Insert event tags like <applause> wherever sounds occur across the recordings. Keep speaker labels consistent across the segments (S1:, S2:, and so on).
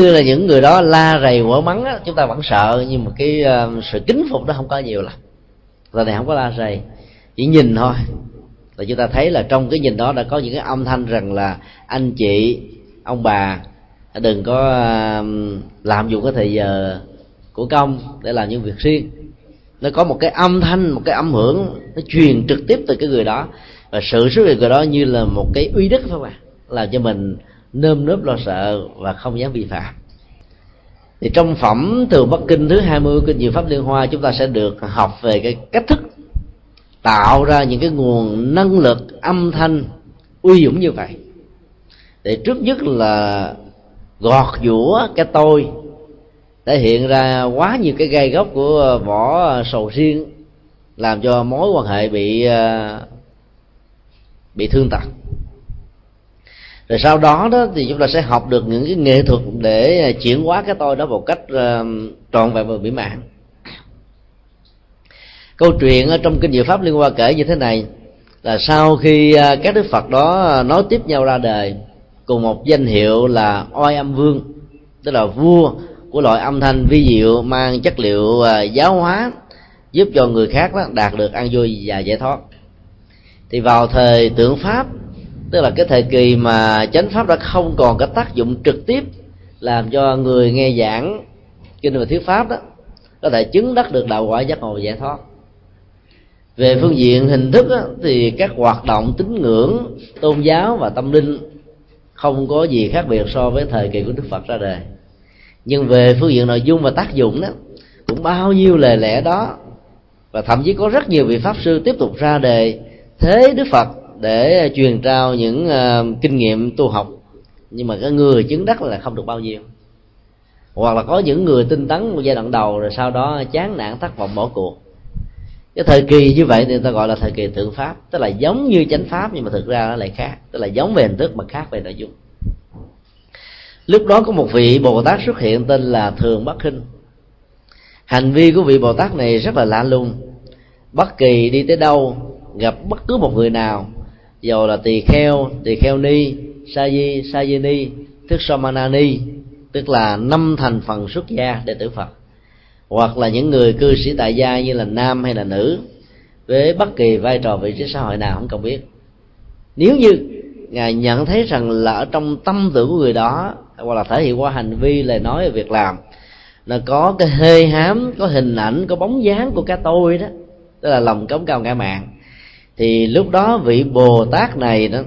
S1: như là những người đó la rầy quả mắng á, chúng ta vẫn sợ nhưng mà cái uh, sự kính phục đó không có nhiều lắm. Giờ này không có la rầy chỉ nhìn thôi. Là chúng ta thấy là trong cái nhìn đó đã có những cái âm thanh rằng là anh chị ông bà đừng có uh, làm dụng cái thời giờ của công để làm những việc riêng. Nó có một cái âm thanh một cái âm hưởng nó truyền trực tiếp từ cái người đó. Và sự xuất hiện người đó như là một cái uy đức phải không ạ làm cho mình nơm nớp lo sợ và không dám vi phạm. Thì trong phẩm từ Bắc Kinh thứ 20 kinh Diệu Pháp Liên Hoa, chúng ta sẽ được học về cái cách thức tạo ra những cái nguồn năng lực, âm thanh uy dũng như vậy. Để trước nhất là gọt giũa cái tôi thể hiện ra quá nhiều cái gai góc của vỏ sầu riêng, làm cho mối quan hệ bị à, bị thương tật rồi sau đó đó thì chúng ta sẽ học được những cái nghệ thuật để à, chuyển hóa cái tôi đó một cách uh, trọn vẹn và mỹ mãn. Câu chuyện ở trong kinh diệu pháp liên hoa kể như thế này là sau khi uh, các đức phật đó nói tiếp nhau ra đời cùng một danh hiệu là oai âm vương tức là vua của loại âm thanh vi diệu mang chất liệu uh, giáo hóa giúp cho người khác đó đạt được an vui và giải thoát. Thì vào thời tượng pháp tức là cái thời kỳ mà chánh pháp đã không còn cái tác dụng trực tiếp làm cho người nghe giảng kinh và thuyết pháp đó có thể chứng đắc được đạo quả giác ngộ giải thoát. Về phương diện hình thức đó, thì các hoạt động tín ngưỡng tôn giáo và tâm linh không có gì khác biệt so với thời kỳ của đức phật ra đời. Nhưng về phương diện nội dung và tác dụng đó cũng bao nhiêu lời lẽ đó và thậm chí có rất nhiều vị pháp sư tiếp tục ra đề thế đức phật để truyền trao những uh, kinh nghiệm tu học. Nhưng mà cái người chứng đắc là không được bao nhiêu. Hoặc là có những người tinh tấn một giai đoạn đầu rồi sau đó chán nản thất vọng bỏ cuộc. Cái thời kỳ như vậy thì người ta gọi là thời kỳ thượng pháp. Tức là giống như chánh pháp nhưng mà thực ra nó lại khác. Tức là giống về hình thức mà khác về nội dung. Lúc đó có một vị bồ tát xuất hiện tên là thường bắc khinh hành vi của vị bồ tát này rất là lạ lùng. Bất kỳ đi tới đâu gặp bất cứ một người nào dầu là tỳ kheo tỳ kheo ni, sa di sa di ni thức samanani tức là năm thành phần xuất gia đệ tử phật. Hoặc là những người cư sĩ tại gia như là nam hay là nữ, với bất kỳ vai trò vị trí xã hội nào không cần biết. Nếu như ngài nhận thấy rằng là ở trong tâm tưởng của người đó, hoặc là thể hiện qua hành vi, lời nói và việc làm, là có cái hê hám, có hình ảnh, có bóng dáng của cái tôi đó, tức là lòng cống cao ngã mạng thì lúc đó vị bồ tát này đó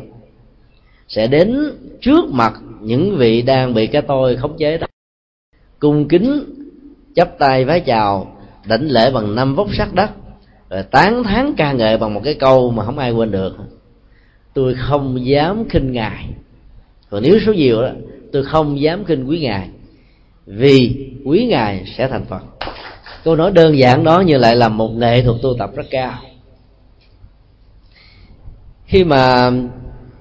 S1: sẽ đến trước mặt những vị đang bị cái tôi khống chế đó, cung kính, chắp tay vái chào, đảnh lễ bằng năm vốc sắc đất rồi tán thán ca ngợi bằng một cái câu mà không ai quên được. Tôi không dám khinh ngài. Còn nếu số nhiều đó, tôi không dám khinh quý ngài, vì quý ngài sẽ thành phật. Câu nói đơn giản đó như lại là một nghệ thuật tu tập rất cao khi mà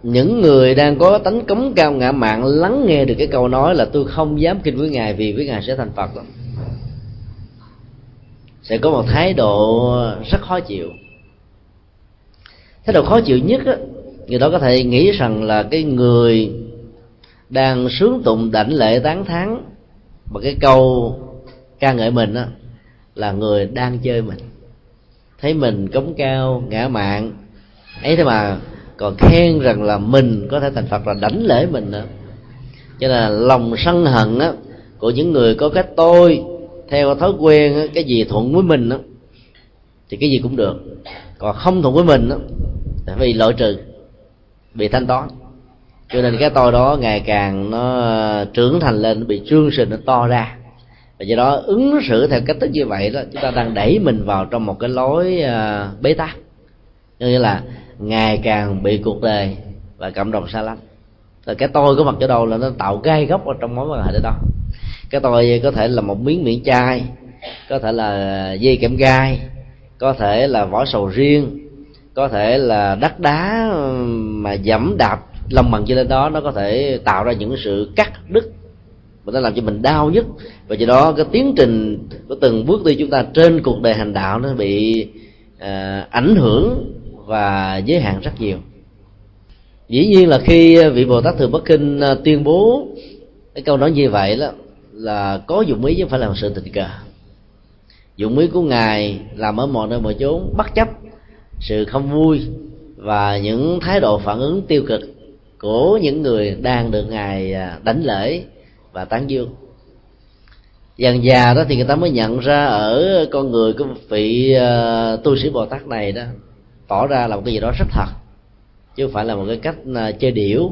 S1: những người đang có tánh cống cao ngã mạng lắng nghe được cái câu nói là tôi không dám kinh với ngài vì với ngài sẽ thành phật lắm sẽ có một thái độ rất khó chịu. Thái độ khó chịu nhất á, người đó có thể nghĩ rằng là cái người đang sướng tụng đảnh lễ tán thán bằng cái câu ca ngợi mình á, là người đang chơi mình. Thấy mình cống cao ngã mạng ấy thế mà còn khen rằng là mình có thể thành phật là đánh lễ mình nữa. Cho nên là lòng sân hận á, của những người có cái tôi theo thói quen á, cái gì thuận với mình á, thì cái gì cũng được. Còn không thuận với mình á, thì bị loại trừ bị thanh toán. Cho nên cái tôi đó ngày càng nó ờ, trưởng thành lên nó bị trương sình nó to ra. Và do đó ứng xử theo cách thức như vậy đó chúng ta đang đẩy mình vào trong một cái lối uh, bế tắc nghĩa là ngày càng bị cuộc đời và cộng đồng xa lánh. Rồi cái tôi có mặt chỗ đâu là nó tạo gai góc ở trong mối quan hệ đó. Cái tôi có thể là một miếng miệng chai có thể là dây kẽm gai có thể là vỏ sầu riêng có thể là đất đá mà dẫm đạp lòng bằng trên lên đó nó có thể tạo ra những sự cắt đứt và nó làm cho mình đau nhất. Và do đó cái tiến trình của từng bước đi chúng ta trên cuộc đời hành đạo nó bị à, ảnh hưởng và giới hạn rất nhiều. Dĩ nhiên là khi vị bồ tát thường bắc kinh à, tuyên bố cái câu nói như vậy đó là có dụng ý chứ không phải là sự tình cờ. Dụng ý của ngài làm ở mọi nơi mọi chốn bất chấp sự không vui và những thái độ phản ứng tiêu cực của những người đang được ngài à, đánh lễ và tán dương. Dần già đó thì người ta mới nhận ra ở con người của vị uh, tu sĩ bồ tát này đó tỏ ra là một cái gì đó rất thật chứ không phải là một cái cách à, chơi điểu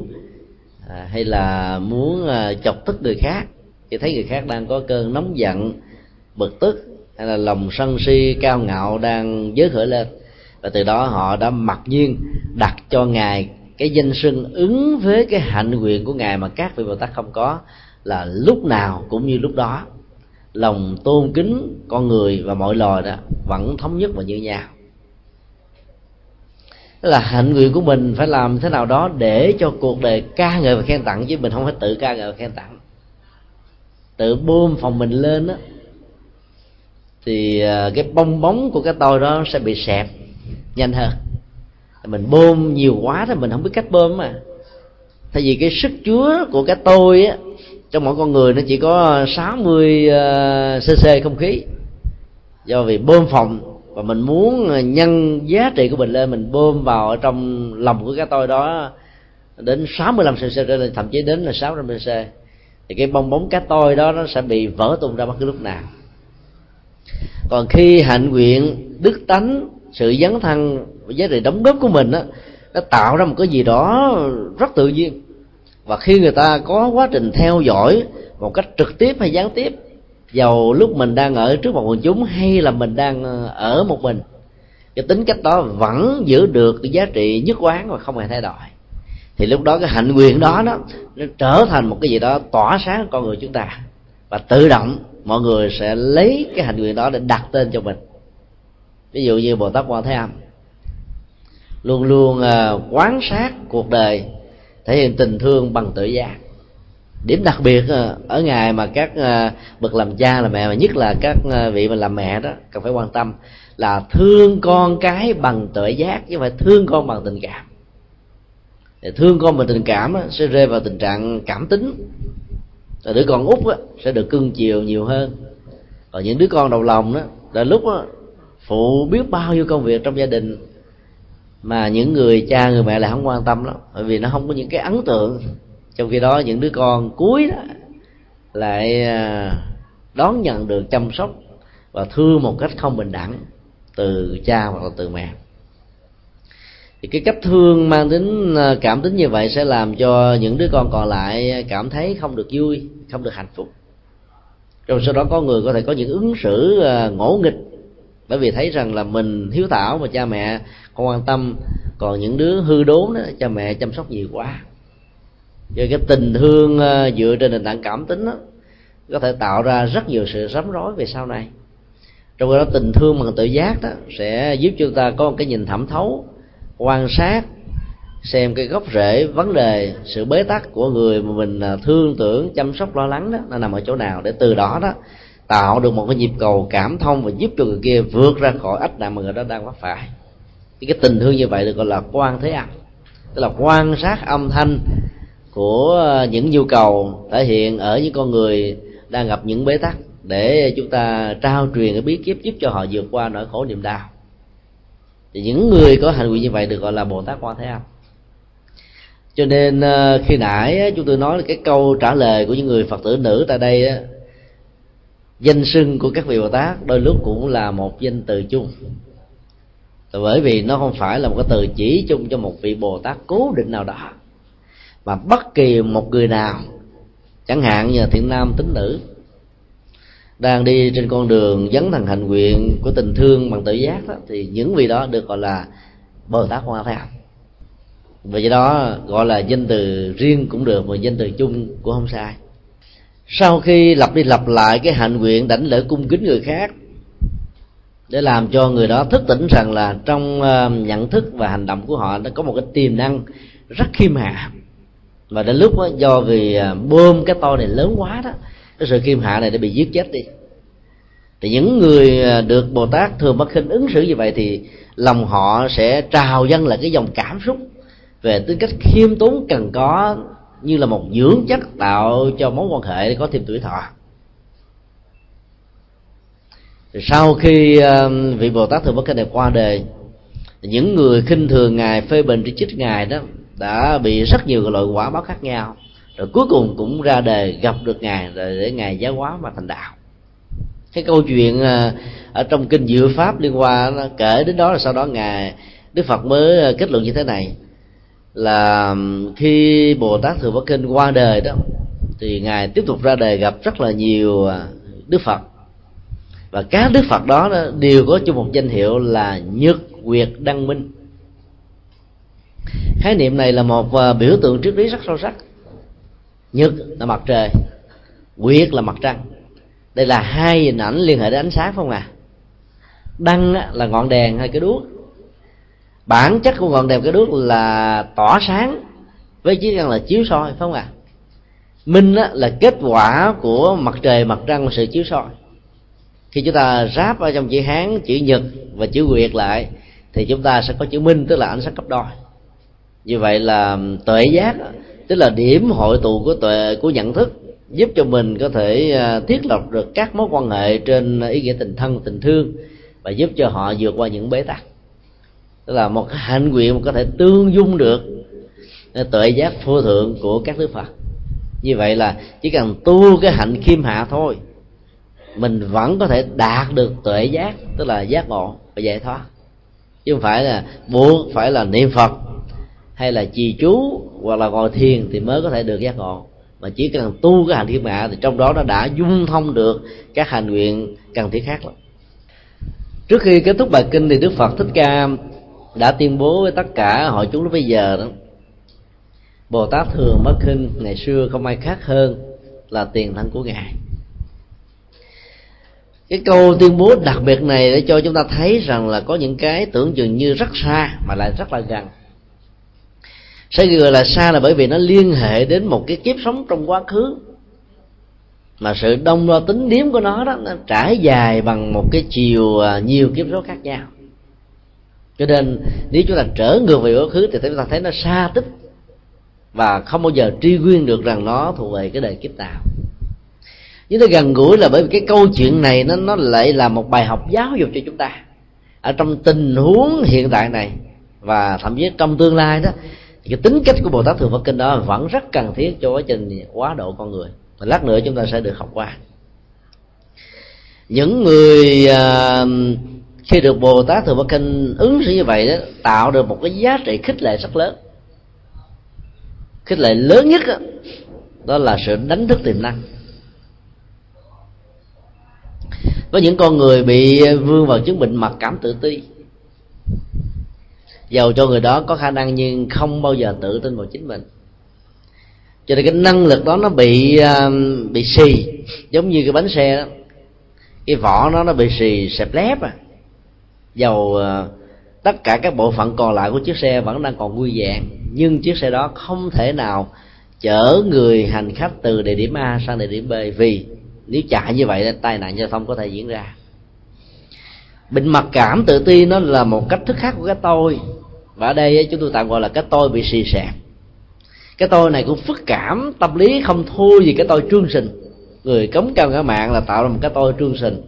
S1: à, hay là muốn à, chọc tức người khác. Chỉ thấy người khác đang có cơn nóng giận bực tức hay là lòng sân si cao ngạo đang giới khởi lên. Và từ đó họ đã mặc nhiên đặt cho ngài cái danh xưng ứng với cái hạnh nguyện của ngài mà các vị bồ tát không có là lúc nào cũng như lúc đó. Lòng tôn kính con người và mọi loài đó vẫn thống nhất và như nhau. Tức là hạnh nguyện của mình phải làm thế nào đó để cho cuộc đời ca ngợi và khen tặng, chứ mình không phải tự ca ngợi và khen tặng. Tự bơm phòng mình lên đó thì à, cái bong bóng của cái tôi đó sẽ bị xẹp nhanh hơn. Mình bơm nhiều quá thì mình không biết cách bơm mà. Thay vì cái sức chứa của cái tôi á, trong mỗi con người nó chỉ có 60 cc à, không khí. Do vì bơm phòng và mình muốn ờ, nhân giá trị của mình lên mình bơm vào ở trong lòng của cái tôi đó đến 65 cc trở lên thậm chí đến là 600 cc. Thì cái bong bóng cá tôi đó nó sẽ bị vỡ tung ra bất cứ lúc nào. Còn khi hạnh nguyện đức tánh sự dấn thân giá trị đóng góp của mình đó, nó tạo ra một cái gì đó rất tự nhiên. Và khi người ta có quá trình theo dõi một cách trực tiếp hay gián tiếp dầu lúc mình đang ở trước một quần chúng hay là mình đang ờ, ở một mình cái tính cách đó vẫn giữ được cái giá trị nhất quán và không hề thay đổi. Thì lúc đó cái hạnh nguyện đó đó nó trở thành một cái gì đó tỏa sáng con người chúng ta và tự động mọi người sẽ lấy cái hạnh nguyện đó để đặt tên cho mình. Ví dụ như bồ tát quan thế âm luôn luôn uh, quán sát cuộc đời thể hiện tình thương bằng tự giác điểm đặc biệt ờ, ở ngày mà các ờ, bậc làm cha làm mẹ mà nhất là các ờ, vị mà làm mẹ đó cần phải quan tâm là thương con cái bằng tuệ giác chứ không phải thương con bằng tình cảm. Thương con bằng tình cảm sẽ rơi vào tình trạng cảm tính. Rồi đứa con út sẽ được cưng chiều nhiều hơn. Còn những đứa con đầu lòng đó là lúc đó, phụ biết bao nhiêu công việc trong gia đình mà những người cha người mẹ lại không quan tâm lắm bởi vì nó không có những cái ấn tượng trong khi đó, những đứa con cuối đó lại à, đón nhận được chăm sóc và thương một cách không bình đẳng từ cha hoặc là từ mẹ. Thì cái cách thương mang tính à, cảm tính như vậy sẽ làm cho những đứa con còn lại cảm thấy không được vui, không được hạnh phúc. Rồi sau đó có người có thể có những ứng xử à, ngỗ nghịch, bởi vì thấy rằng là mình hiếu thảo và cha mẹ không quan tâm, còn những đứa hư đốn đó, cha mẹ chăm sóc nhiều quá rồi cái tình thương ờ, dựa trên nền tảng cảm tính đó có thể tạo ra rất nhiều sự rắm rối về sau này. Trong đó, tình thương bằng tự giác đó sẽ giúp chúng ta có một cái nhìn thẩm thấu, quan sát, xem cái gốc rễ, vấn đề, sự bế tắc của người mà mình ờ, thương, tưởng, chăm sóc, lo lắng đó, nó nằm ở chỗ nào. Để từ đó đó, tạo được một cái nhịp cầu cảm thông và giúp cho người kia vượt ra khỏi ách nạn mà người đó đang mắc phải. Thì cái tình thương như vậy được gọi là quan thế âm. Tức là quan sát âm thanh của ờ, những nhu cầu thể hiện ở những con người đang gặp những bế tắc để chúng ta trao truyền cái bí kíp giúp cho họ vượt qua nỗi khổ niềm đau. Thì những người có hành vi như vậy được gọi là bồ tát quan thế âm. Cho nên ờ, khi nãy chúng tôi nói cái câu trả lời của những người phật tử nữ tại đây danh xưng của các vị bồ tát đôi lúc cũng là một danh từ chung. Bởi vì nó không phải là một cái từ chỉ chung cho một vị bồ tát cố định nào đó mà bất kỳ một người nào chẳng hạn như là thiện nam tính nữ đang đi trên con đường dấn thần hành nguyện của tình thương bằng tự giác đó, thì những vị đó được gọi là bồ tát hoa thế vì vậy đó gọi là danh từ riêng cũng được và danh từ chung cũng không sai. Sau khi lặp đi lặp lại cái hạnh nguyện đảnh lễ cung kính người khác để làm cho người đó thức tỉnh rằng là trong ờ, nhận thức và hành động của họ nó có một cái tiềm năng rất khiêm hạ và đến lúc đó, do vì à, bơm cái to này lớn quá đó cái sự khiêm hạ này đã bị giết chết đi. Thì những người à, được bồ tát thường bất khinh ứng xử như vậy thì lòng họ sẽ trào dâng lại cái dòng cảm xúc về tính cách khiêm tốn cần có như là một dưỡng chất tạo cho mối quan hệ có thêm tuổi thọ. Sau khi à, vị bồ tát thường bất khinh này qua đời những người khinh thường ngài phê bình chỉ trích ngài đó đã bị rất nhiều loại quả báo khác nhau. Rồi cuối cùng cũng ra đề gặp được ngài rồi để ngài giáo hóa mà thành đạo. Cái câu chuyện à, ở trong kinh diệu pháp liên quan kể đến đó là sau đó ngài, đức phật mới à, kết luận như thế này. Là khi bồ tát thừa bắc kinh qua đời đó, thì ngài tiếp tục ra đời gặp rất là nhiều à, đức phật. Và các đức phật đó đều có chung một danh hiệu là nhật nguyệt đăng minh khái niệm này là một à, biểu tượng triết lý rất sâu sắc. Nhật là mặt trời nguyệt là mặt trăng. Đây là hai hình ảnh liên hệ đến ánh sáng không à? Đăng là ngọn đèn hay cái đuốc. Bản chất của ngọn đèn cái đuốc là tỏa sáng với chiếc răng là chiếu soi phải không ạ? À? minh á, là kết quả của mặt trời mặt trăng và sự chiếu soi. Khi chúng ta ráp ở trong chữ hán chữ nhật và chữ nguyệt lại thì chúng ta sẽ có chữ minh tức là ánh sáng cấp đôi như vậy là tuệ giác tức là điểm hội tụ của tuệ, của nhận thức, giúp cho mình có thể à, thiết lập được các mối quan hệ trên ý nghĩa tình thân, tình thương, và giúp cho họ vượt qua những bế tắc. Tức là một cái hạnh nguyện có thể tương dung được à, tuệ giác vô thượng của các đức phật. Như vậy là chỉ cần tu cái hạnh khiêm hạ thôi, mình vẫn có thể đạt được tuệ giác, tức là giác ngộ và giải thoát. Chứ không phải là buộc phải là niệm phật hay là trì chú hoặc là ngồi thiền thì mới có thể được giác ngộ. Mà chỉ cần tu cái hành khiêm hạ thì trong đó nó đã dung thông được các hành nguyện cần thiết khác lắm trước khi kết thúc bài kinh thì đức phật thích ca đã tuyên bố với tất cả hội chúng lúc bây giờ đó, bồ tát thường bất khinh ngày xưa không ai khác hơn là tiền thân của ngài. Cái câu tuyên bố đặc biệt này để cho chúng ta thấy rằng là có những cái tưởng chừng như rất xa mà lại rất là gần sẽ gọi là xa là bởi vì nó liên hệ đến một cái kiếp sống trong quá khứ. Mà sự đông đo tính điếm của nó đó, nó trải dài bằng một cái chiều à, nhiều kiếp số khác nhau. Cho nên, nếu chúng ta trở ngược về quá khứ thì chúng ta thấy nó xa tích và không bao giờ truy nguyên được rằng nó thuộc về cái đời kiếp nào. Nhưng nó gần gũi là bởi vì cái câu chuyện này nó nó lại là một bài học giáo dục cho chúng ta. Ở trong tình huống hiện tại này, và thậm chí trong tương lai đó cái tính cách của bồ tát thường phật kinh đó vẫn rất cần thiết cho quá trình quá độ con người. Và lát nữa chúng ta sẽ được học qua. Những người uh, khi được bồ tát thường phật kinh ứng xử như vậy đó tạo được một cái giá trị khích lệ rất lớn. Khích lệ lớn nhất đó, đó là sự đánh thức tiềm năng. Có những con người bị vương vào chứng bệnh mặc cảm tự ti giàu cho người đó có khả năng nhưng không bao giờ tự tin vào chính mình. Cho nên cái năng lực đó nó bị uh, bị xì giống như cái bánh xe đó. Cái vỏ nó nó bị xì xẹp lép à. Dầu uh, tất cả các bộ phận còn lại của chiếc xe vẫn đang còn vui vẹn nhưng chiếc xe đó không thể nào chở người hành khách từ địa điểm A sang địa điểm B vì nếu chạy như vậy tai nạn giao thông có thể diễn ra. Bệnh mặc cảm tự ti nó là một cách thức khác của cái tôi và ở đây chúng tôi tạm gọi là cái tôi bị xì xẹt cái tôi này cũng phức cảm tâm lý không thua gì cái tôi trương sình người cấm cao ngã mạng là tạo ra một cái tôi trương sình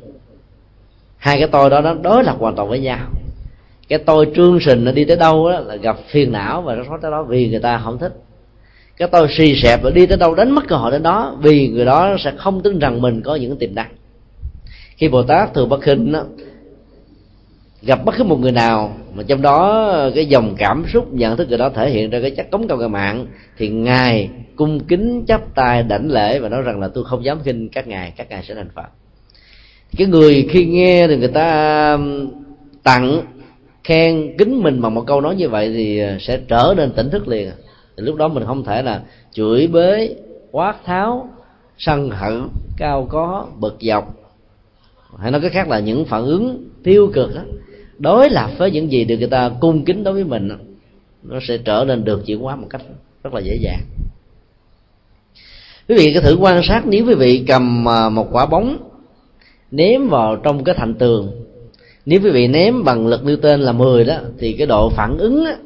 S1: hai cái tôi đó nó đối lập hoàn toàn với nhau. Cái tôi trương sình nó đi tới đâu đó, là gặp phiền não và nó thoát tới đó vì người ta không thích. Cái tôi xì xẹp và đi tới đâu đánh mất cơ hội đến đó vì người đó sẽ không tin rằng mình có những tiềm năng. Khi bồ tát thường bất khinh đó, gặp bất cứ một người nào mà trong đó cái dòng cảm xúc nhận thức người đó thể hiện ra cái chất cống cao ngạo mạng thì ngài cung kính chắp tay đảnh lễ và nói rằng là tôi không dám khinh các ngài các ngài sẽ thành phật. Cái người khi nghe thì người ta tặng khen kính mình bằng một câu nói như vậy thì ờ, sẽ trở nên tỉnh thức liền. Thì lúc đó mình không thể là chửi bới quát tháo sân hận cao có bực dọc. Hay nói cái khác là những phản ứng tiêu cực đó, đối lập với những gì được người ta cung kính đối với mình nó sẽ trở nên được chuyển hóa một cách rất là dễ dàng. Quý vị có thử quan sát nếu quý vị cầm à, một quả bóng ném vào trong cái thành tường nếu quý vị ném bằng lực tên là 10 đó thì cái độ phản ứng á,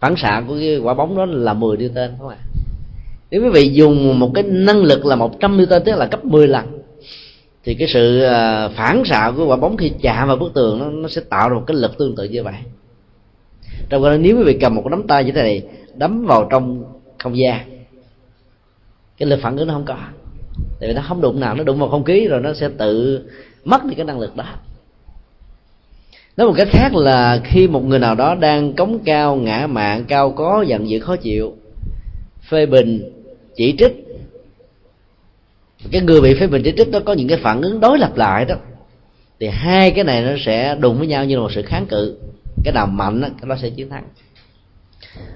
S1: phản xạ của cái quả bóng đó là 10 tên không ạ? Nếu quý vị dùng một cái năng lực là 100 newton tức là cấp 10 lần thì cái sự à, phản xạ của quả bóng khi chạm vào bức tường nó, nó sẽ tạo ra một cái lực tương tự như vậy. Trong đó nếu quý vị cầm một cái nắm tay như thế này đấm vào trong không gian cái lực phản ứng nó không có. Tại vì nó không đụng nào nó đụng vào không khí rồi nó sẽ tự mất đi cái năng lực đó. Nói một cách khác là khi một người nào đó đang cống cao ngã mạng cao có giận dữ khó chịu phê bình chỉ trích cái người bị phê bình chỉ trích nó có những cái phản ứng đối lập lại đó. Thì hai cái này nó sẽ đụng với nhau như là một sự kháng cự. Cái nào mạnh đó, cái đó sẽ chiến thắng.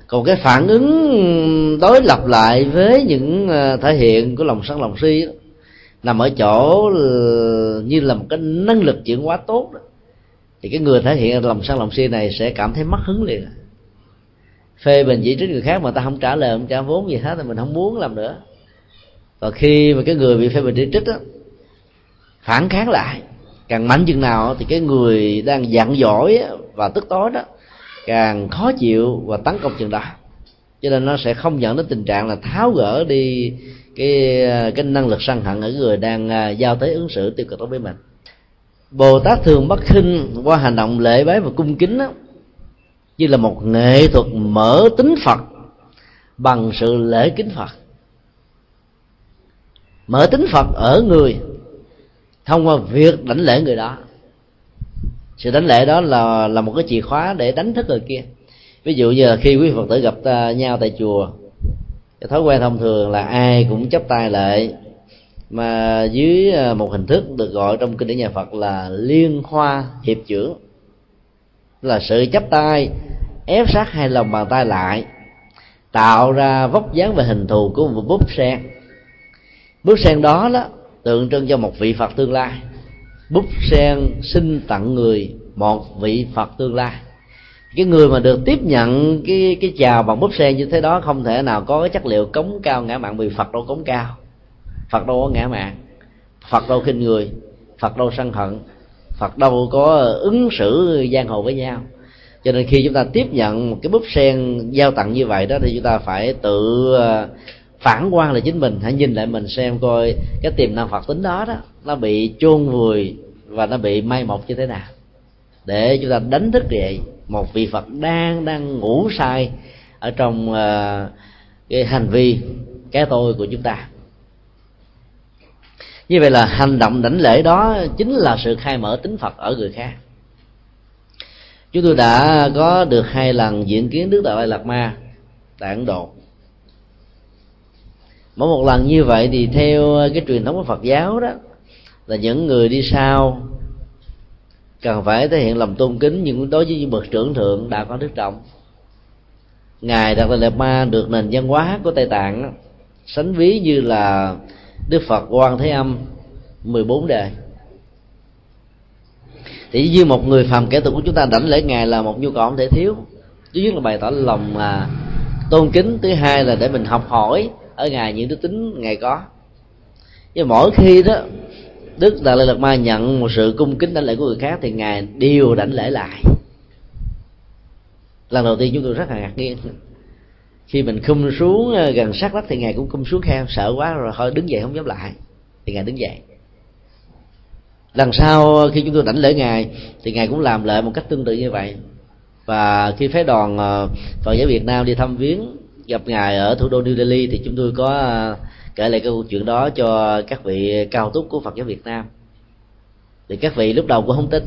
S1: Còn cái phản ứng đối lập lại với những ờ, thể hiện của lòng sân lòng si đó, nằm ở chỗ như là một cái năng lực chuyển hóa tốt đó. Thì cái người thể hiện lòng sân lòng si này sẽ cảm thấy mất hứng liền. Phê bình chỉ trích người khác mà ta không trả lời không trả vốn gì hết thì mình không muốn làm nữa và khi mà cái người bị phê bình chỉ trích đó, phản kháng lại càng mạnh chừng nào thì cái người đang giận dỗi và tức tối đó càng khó chịu và tấn công chừng đó. Cho nên nó sẽ không dẫn đến tình trạng là tháo gỡ đi cái cái năng lực sân hận ở người đang à, giao tế ứng xử tiêu cực đối với mình. Bồ tát thường bất khinh qua hành động lễ bái và cung kính đó, như là một nghệ thuật mở tính phật bằng sự lễ kính phật mở tính phật ở người, thông qua việc đảnh lễ người đó. Sự đánh lễ đó là là một cái chìa khóa để đánh thức người kia. Ví dụ như là khi quý phật tử gặp à, nhau tại chùa, cái thói quen thông thường là ai cũng chấp tay lại, mà dưới à, một hình thức được gọi trong kinh điển nhà Phật là liên hoa hiệp trưởng là sự chấp tay, ép sát hai lòng bàn tay lại, tạo ra vóc dáng và hình thù của một búp sen bức sen đó đó tượng trưng cho một vị Phật tương lai. Búp sen xin tặng người một vị Phật tương lai. Cái người mà được tiếp nhận cái cái chào bằng búp sen như thế đó không thể nào có cái chất liệu cống cao ngã mạng vì Phật đâu cống cao. Phật đâu có ngã mạng phật đâu khinh người. Phật đâu sân hận. Phật đâu có ứng xử giang hồ với nhau. Cho nên khi chúng ta tiếp nhận một cái búp sen giao tặng như vậy đó, thì chúng ta phải tự phản quan lại chính mình. Hãy nhìn lại mình xem coi cái tiềm năng phật tính đó đó nó bị chôn vùi và nó bị may một như thế nào. Để chúng ta đánh thức dậy một vị phật đang đang ngủ sai ở trong uh, cái hành vi cái tôi của chúng ta. Như vậy là hành động đảnh lễ đó chính là sự khai mở tính phật ở người khác. Chúng tôi đã có được hai lần diễn kiến đức đại lạt ma tại ấn độ mỗi một lần như vậy thì theo ờ, cái truyền thống của phật giáo đó là những người đi sau cần phải thể hiện lòng tôn kính nhưng đối với những bậc trưởng thượng đã có đức trọng. Ngài đạt lạt ma được nền văn hóa của tây tạng sánh ví như là đức phật quan thế âm 14 đề. Thì như một người phàm kẻ tục của chúng ta đảnh lễ ngài là một nhu cầu không thể thiếu. Thứ nhất là bày tỏ lòng à, tôn kính thứ hai là để mình học hỏi ở ngài những đức tính, ngài có. Nhưng mỗi khi đó, đức đại lệ lạt ma nhận một sự cung kính đảnh lễ của người khác thì ngài đều đảnh lễ lại. Lần đầu tiên chúng tôi rất là ngạc nhiên. Khi mình khum xuống ờ, gần sát đất thì ngài cũng khum xuống theo sợ quá rồi thôi, đứng dậy không dám lại. Thì ngài đứng dậy. Lần sau ờ, khi chúng tôi đảnh lễ ngài, thì ngài cũng làm lại một cách tương tự như vậy. Và khi phái đoàn ờ, phật giáo việt nam đi thăm viếng gặp ngài ở thủ đô new delhi thì chúng tôi có à, kể lại câu chuyện đó cho các vị cao túc của phật giáo việt nam. Thì các vị lúc đầu cũng không tin,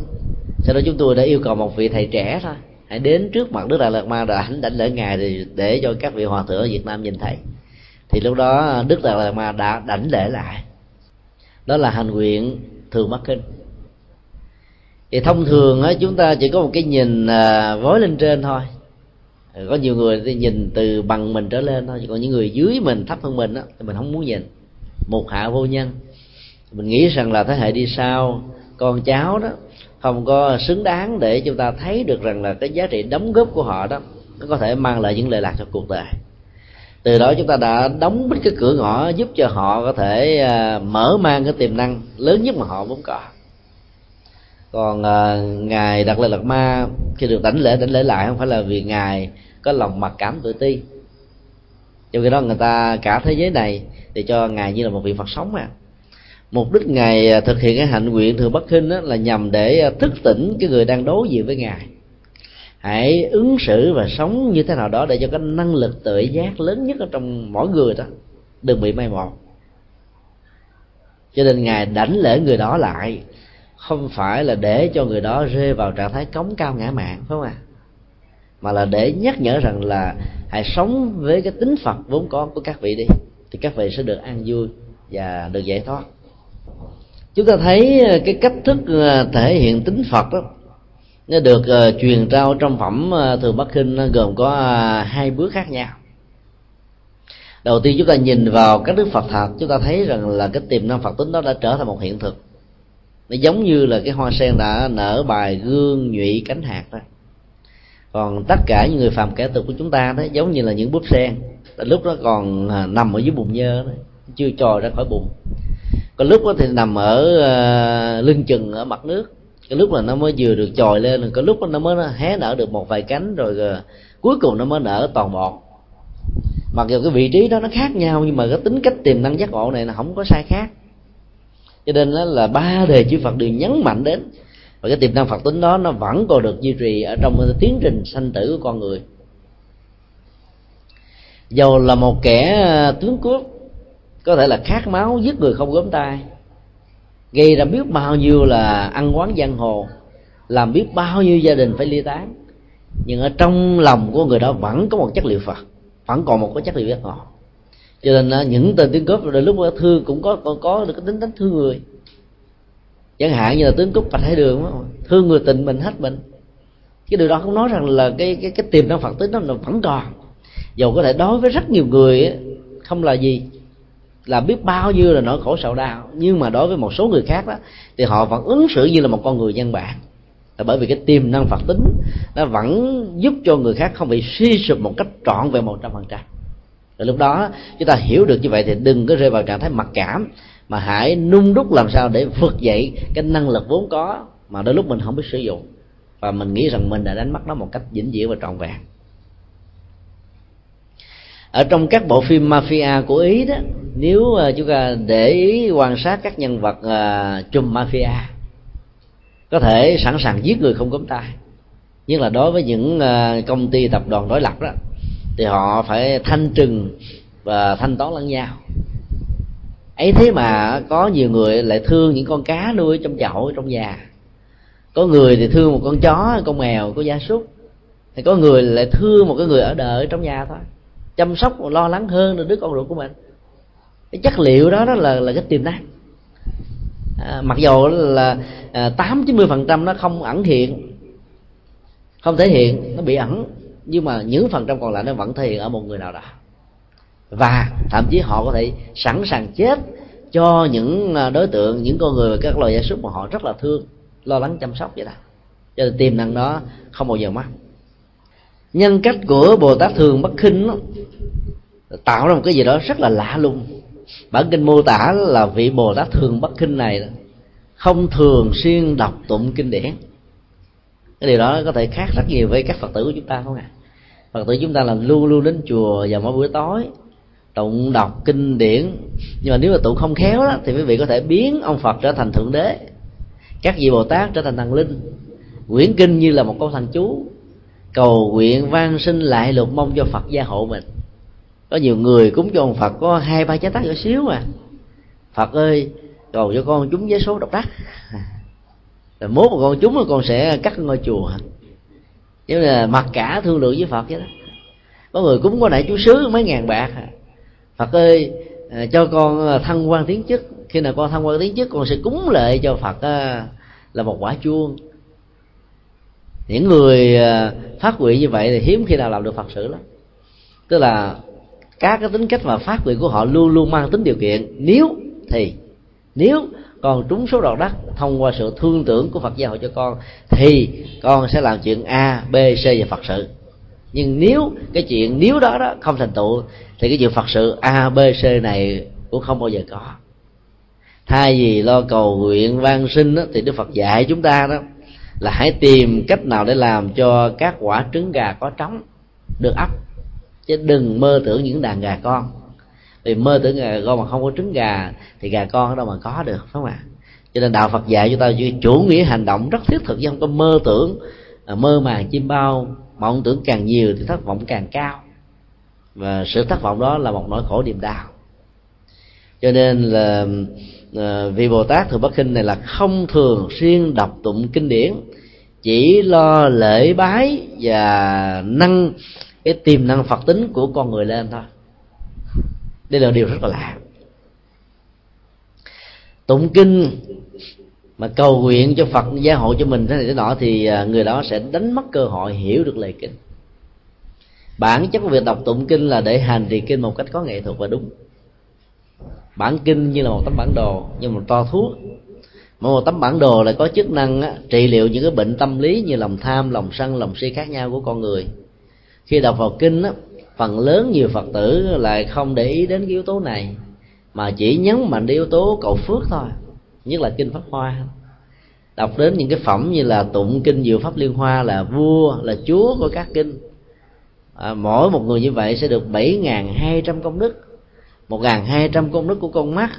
S1: sau đó chúng tôi đã yêu cầu một vị thầy trẻ thôi, hãy đến trước mặt đức đại lạt ma rồi ảnh đảnh lễ ngài thì để cho các vị hòa thượng ở việt nam nhìn thấy thì lúc đó đức đại lạt ma đã đảnh lễ lại. Đó là hành nguyện thường mắc kinh. Thì thông thường á, chúng ta chỉ có một cái nhìn à, vói lên trên thôi có nhiều người thì nhìn từ bằng mình trở lên thôi còn những người dưới mình thấp hơn mình á thì mình không muốn nhìn. Một hạ vô nhân. Mình nghĩ rằng là thế hệ đi sau con cháu đó không có xứng đáng để chúng ta thấy được rằng là cái giá trị đóng góp của họ đó nó có thể mang lại những lệ lạc cho cuộc đời. Từ đó chúng ta đã đóng bít cái cửa ngõ giúp cho họ có thể à, mở mang cái tiềm năng lớn nhất mà họ vốn có. Còn uh, ngài đặt lệ lạt ma khi được đảnh lễ đảnh lễ lại không phải là vì ngài có lòng mặc cảm tự ti. Trong khi đó người ta cả thế giới này thì cho ngài như là một vị phật sống mà. Mục đích ngài thực hiện cái hạnh nguyện thừa bất khinh đó là nhằm để thức tỉnh cái người đang đối diện với ngài. Hãy ứng xử và sống như thế nào đó để cho cái năng lực tự giác lớn nhất ở trong mỗi người đó đừng bị mai một cho nên ngài đánh lễ người đó lại, không phải là để cho người đó rơi vào trạng thái cống cao ngã mạng phải không ạ? à? Mà là để nhắc nhở rằng là hãy sống với cái tính phật vốn có của các vị đi thì các vị sẽ được an vui và được giải thoát. Chúng ta thấy ờ, cái cách thức ờ, thể hiện tính phật đó nó được uh, truyền trao trong phẩm uh, thường bắc kinh gồm có uh, hai bước khác nhau. Đầu tiên chúng ta nhìn vào các đức phật thật chúng ta thấy rằng là cái tiềm năng phật tính đó đã trở thành một hiện thực. Nó giống như là cái hoa sen đã nở bài gương nhụy cánh hạt đó còn tất cả những người phàm kẻ tục của chúng ta đó giống như là những búp sen lúc đó còn à, nằm ở dưới bùn nhơ đó chưa trồi ra khỏi bùn còn lúc đó thì nằm ở uh, lưng chừng ở mặt nước. Cái lúc là nó mới vừa được trồi lên cái lúc nó mới hé nở được một vài cánh rồi, uh, cuối cùng nó mới nở toàn bộ mặc dù cái vị trí đó nó khác nhau nhưng mà cái tính cách tiềm năng giác ngộ này là không có sai khác. Cho nên đó là ba đề chư Phật đều nhấn mạnh đến và cái tiềm năng Phật tính đó nó vẫn còn được duy trì ở trong tiến trình sanh tử của con người. Dầu là một kẻ à, tướng cướp, có thể là khát máu giết người không gớm tay, gây ra biết bao nhiêu là ăn quán giang hồ, làm biết bao nhiêu gia đình phải ly tán. Nhưng ở trong lòng của người đó vẫn có một chất liệu phật, vẫn còn một cái chất liệu giác ngộ. Cho nên à, những tên tướng cướp đôi lúc thương cũng có còn có được cái tính đánh thương người chẳng hạn như là tướng cúc bạch hải đường đó, thương người tình mình hết mình cái điều đó cũng nói rằng là cái cái cái tiềm năng phật tính nó vẫn còn. Dầu có thể đối với rất nhiều người không là gì là biết bao nhiêu là nỗi khổ sầu đau. Nhưng mà đối với một số người khác đó thì họ vẫn ứng xử như là một con người nhân bản. Là bởi vì cái tiềm năng phật tính nó vẫn giúp cho người khác không bị suy sụp một cách trọn về một trăm phần trăm. Rồi lúc đó chúng ta hiểu được như vậy thì đừng có rơi vào trạng thái mặc cảm mà hãy nung đúc làm sao để vực dậy cái năng lực vốn có mà đôi lúc mình không biết sử dụng. Và mình nghĩ rằng mình đã đánh mất nó một cách vĩnh viễn và trọn vẹn. Ở trong các bộ phim mafia của ý đó nếu à, chúng ta để ý quan sát các nhân vật à, uh, trùm mafia có thể sẵn sàng giết người không cấm tay. Nhưng là đối với những uh, công ty tập đoàn đối lập đó thì họ phải thanh trừng và thanh toán lẫn nhau ấy thế mà có nhiều người lại thương những con cá nuôi trong chậu trong nhà. Có người thì thương một con chó con mèo có gia súc. Thì có người lại thương một cái người ở đời trong nhà thôi. Chăm sóc và lo lắng hơn đứa con ruột của mình. Cái chất liệu đó đó là là cái tiềm năng. À, mặc dù là à, tám chín mươi phần trăm nó không ẩn hiện không thể hiện nó bị ẩn. Nhưng mà những phần trăm còn lại nó vẫn thể hiện ở một người nào đó và thậm chí họ có thể sẵn sàng chết cho những à, đối tượng những con người và các loài gia súc mà họ rất là thương lo lắng chăm sóc vậy đó. Cho nên tiềm năng đó không bao giờ mất. Nhân cách của bồ tát thường bất khinh đó, tạo ra một cái gì đó rất là lạ lùng. Bản kinh mô tả là vị bồ tát thường bất khinh này không thường xuyên đọc tụng kinh điển. Cái điều đó có thể khác rất nhiều với các phật tử của chúng ta không ạ? À? phật tử chúng ta là luôn luôn đến chùa vào mỗi buổi tối tụng đọc kinh điển. Nhưng mà nếu mà tụng không khéo đó, thì quý vị có thể biến ông phật trở thành thượng đế. Các vị bồ tát trở thành thần linh. Quyển kinh như là một câu thần chú. Cầu nguyện van sinh lại lục mong cho phật gia hộ mình. Có nhiều người cúng cho ông phật có hai ba trái tắc nhỏ xíu mà. Phật ơi cầu cho con chúng giấy số độc đắc. Rồi mốt con chúng con sẽ cắt ngôi chùa. Chứ là mặc cả thương lượng với phật vậy đó. Có người cúng có đại chú sứ mấy ngàn bạc phật ơi à, cho con à, thăng quan tiến chức. Khi nào con thăng quan tiến chức, con sẽ cúng lệ cho phật à, là một quả chuông. Những người phát nguyện như vậy thì hiếm khi nào làm được phật sự lắm. Tức là các cái tính cách mà phát nguyện của họ luôn luôn mang tính điều kiện. Nếu thì, nếu con trúng số độc đất thông qua sự thương tưởng của phật gia cho con, thì con sẽ làm chuyện a, b, c và phật sự nhưng nếu cái chuyện nếu đó đó không thành tựu thì cái chuyện phật sự a b c này cũng không bao giờ có. Thay vì lo cầu nguyện van sinh đó, thì đức phật dạy chúng ta đó là hãy tìm cách nào để làm cho các quả trứng gà có trống được ấp. Chứ đừng mơ tưởng những đàn gà con. Vì mơ tưởng gà con mà không có trứng gà thì gà con ở đâu mà có được phải không ạ? Cho nên đạo phật dạy chúng ta chủ nghĩa hành động rất thiết thực chứ không có mơ tưởng à, mơ màng chim bao mộng tưởng càng nhiều thì thất vọng càng cao. Và sự thất vọng đó là một nỗi khổ niềm đau. Cho nên là ờ, vị bồ tát thường bất kinh này là không thường xuyên đọc tụng kinh điển, chỉ lo lễ bái và nâng cái tiềm năng phật tính của con người lên thôi. Đây là điều rất là lạ. Tụng kinh mà cầu nguyện cho phật gia hộ cho mình thế này thế nọ thì à, người đó sẽ đánh mất cơ hội hiểu được lời kinh. Bản chất của việc đọc tụng kinh là để hành trì kinh một cách có nghệ thuật và đúng. Bản kinh như là một tấm bản đồ như một to thuốc mỗi một tấm bản đồ lại có chức năng á, trị liệu những cái bệnh tâm lý như lòng tham lòng sân lòng si khác nhau của con người. Khi đọc vào kinh á, phần lớn nhiều phật tử lại không để ý đến cái yếu tố này mà chỉ nhấn mạnh đến yếu tố cầu phước thôi nhất là kinh pháp hoa. Đọc đến những cái phẩm như là tụng kinh diệu pháp liên hoa là vua là chúa của các kinh. À, mỗi một người như vậy sẽ được bảy ngàn hai trăm công đức. Một ngàn hai trăm công đức của con mắt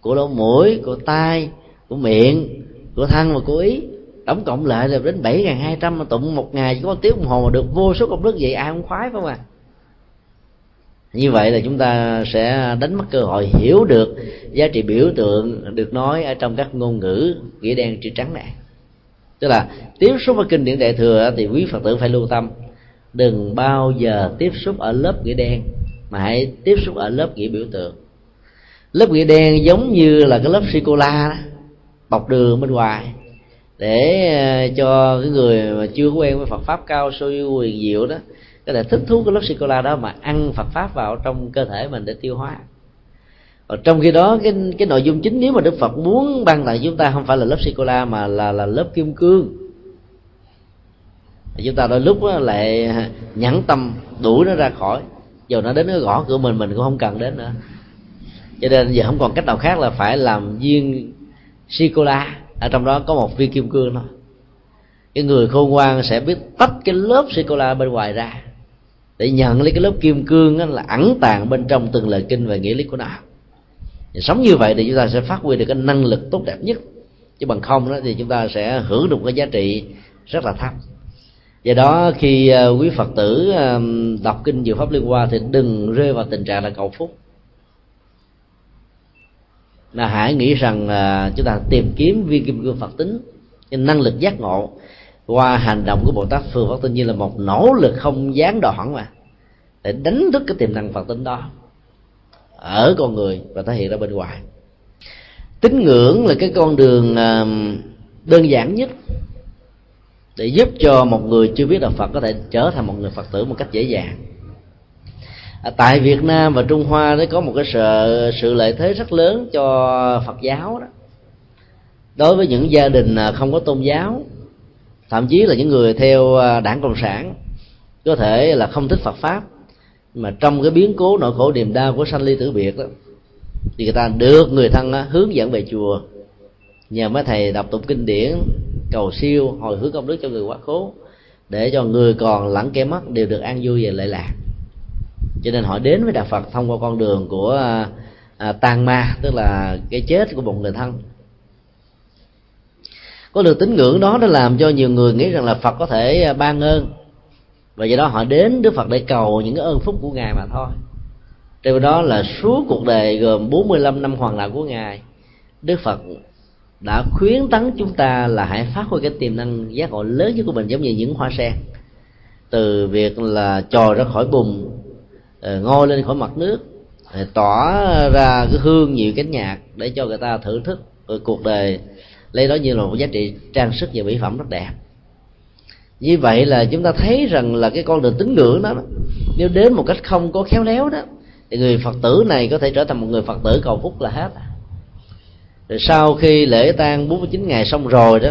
S1: của lỗ mũi của tai của miệng của thân và của ý. Tổng cộng lại là đến bảy ngàn hai trăm mà tụng một ngày. Chỉ có một tiếng đồng hồ mà được vô số công đức vậy ai không khoái phải không à như vậy là chúng ta sẽ đánh mất cơ hội hiểu được giá trị biểu tượng được nói ở trong các ngôn ngữ nghĩa đen chữ trắng này. Tức là tiếp xúc với kinh điển đại thừa thì quý phật tử phải lưu tâm. Đừng bao giờ tiếp xúc ở lớp nghĩa đen, mà hãy tiếp xúc ở lớp nghĩa biểu tượng. Lớp nghĩa đen giống như là cái lớp sô cô la bọc đường bên ngoài, để ờ, cho cái người mà chưa quen với Phật pháp cao siêu quyền diệu đó có thể thích thú cái lớp sô cô la đó mà ăn Phật pháp vào trong cơ thể mình để tiêu hóa. Còn trong khi đó, cái cái nội dung chính nếu mà Đức Phật muốn ban tặng chúng ta không phải là lớp sô cô la mà là là lớp kim cương. Chúng ta đôi lúc lại nhẫn tâm đuổi nó ra khỏi. Dù nó đến cái gõ cửa mình mình cũng không cần đến nữa. Cho nên giờ không còn cách nào khác là phải làm viên sô cô la. Ở trong đó có một viên kim cương thôi. Cái người khôn ngoan sẽ biết tách cái lớp sô cô la bên ngoài ra để nhận lấy cái lớp kim cương là ẩn tàng bên trong từng lời kinh và nghĩa lý của nó. Sống như vậy thì chúng ta sẽ phát huy được cái năng lực tốt đẹp nhất. Chứ bằng không đó thì chúng ta sẽ hưởng được cái giá trị rất là thấp. Do đó khi à, quý phật tử à, đọc kinh diệu pháp liên hoa thì đừng rơi vào tình trạng là cầu phúc. Là hãy nghĩ rằng à, chúng ta tìm kiếm viên kim cương phật tính, cái năng lực giác ngộ qua hành động của bồ tát phương phật tinh như là một nỗ lực không gián đoạn mà để đánh thức cái tiềm năng phật tính đó ở con người và thể hiện ra bên ngoài. Tín ngưỡng là cái con đường đơn giản nhất để giúp cho một người chưa biết đạo Phật có thể trở thành một người Phật tử một cách dễ dàng. À, tại Việt Nam và Trung Hoa nó có một cái sự sự lợi thế rất lớn cho Phật giáo đó. Đối với những gia đình à, không có tôn giáo thậm chí là những người theo à, đảng cộng sản có thể là không thích Phật pháp mà trong cái biến cố nỗi khổ niềm đau của sanh ly tử biệt đó thì người ta được người thân à, hướng dẫn về chùa. Nhờ mấy thầy đọc tụng kinh điển cầu siêu hồi hướng công đức cho người quá cố để cho người còn lẫn kẻ mất đều được an vui và lệ lạc. Cho nên họ đến với đạo phật thông qua con đường của à, à tàn ma tức là cái chết của một người thân có được tín ngưỡng đó đã làm cho nhiều người nghĩ rằng là phật có thể à, ban ơn. Và do đó họ đến đức phật để cầu những cái ơn phúc của ngài mà thôi. Trong đó là suốt cuộc đời gồm 45 năm hoàn lạc của ngài, đức phật đã khuyến tấn chúng ta là hãy phát huy cái tiềm năng giác ngộ lớn nhất của mình giống như những hoa sen. Từ việc là trồi ra khỏi bùn ờ, ngôi lên khỏi mặt nước tỏa ra cái hương nhiều cánh nhạc để cho người ta thưởng thức cuộc đời lấy đó như là một giá trị trang sức và mỹ phẩm rất đẹp. Như vậy là chúng ta thấy rằng là cái con đường tín ngưỡng đó nếu đến một cách không có khéo léo đó, thì người phật tử này có thể trở thành một người phật tử cầu phúc là hết à. rồi sau khi lễ tang 49 ngày xong rồi đó,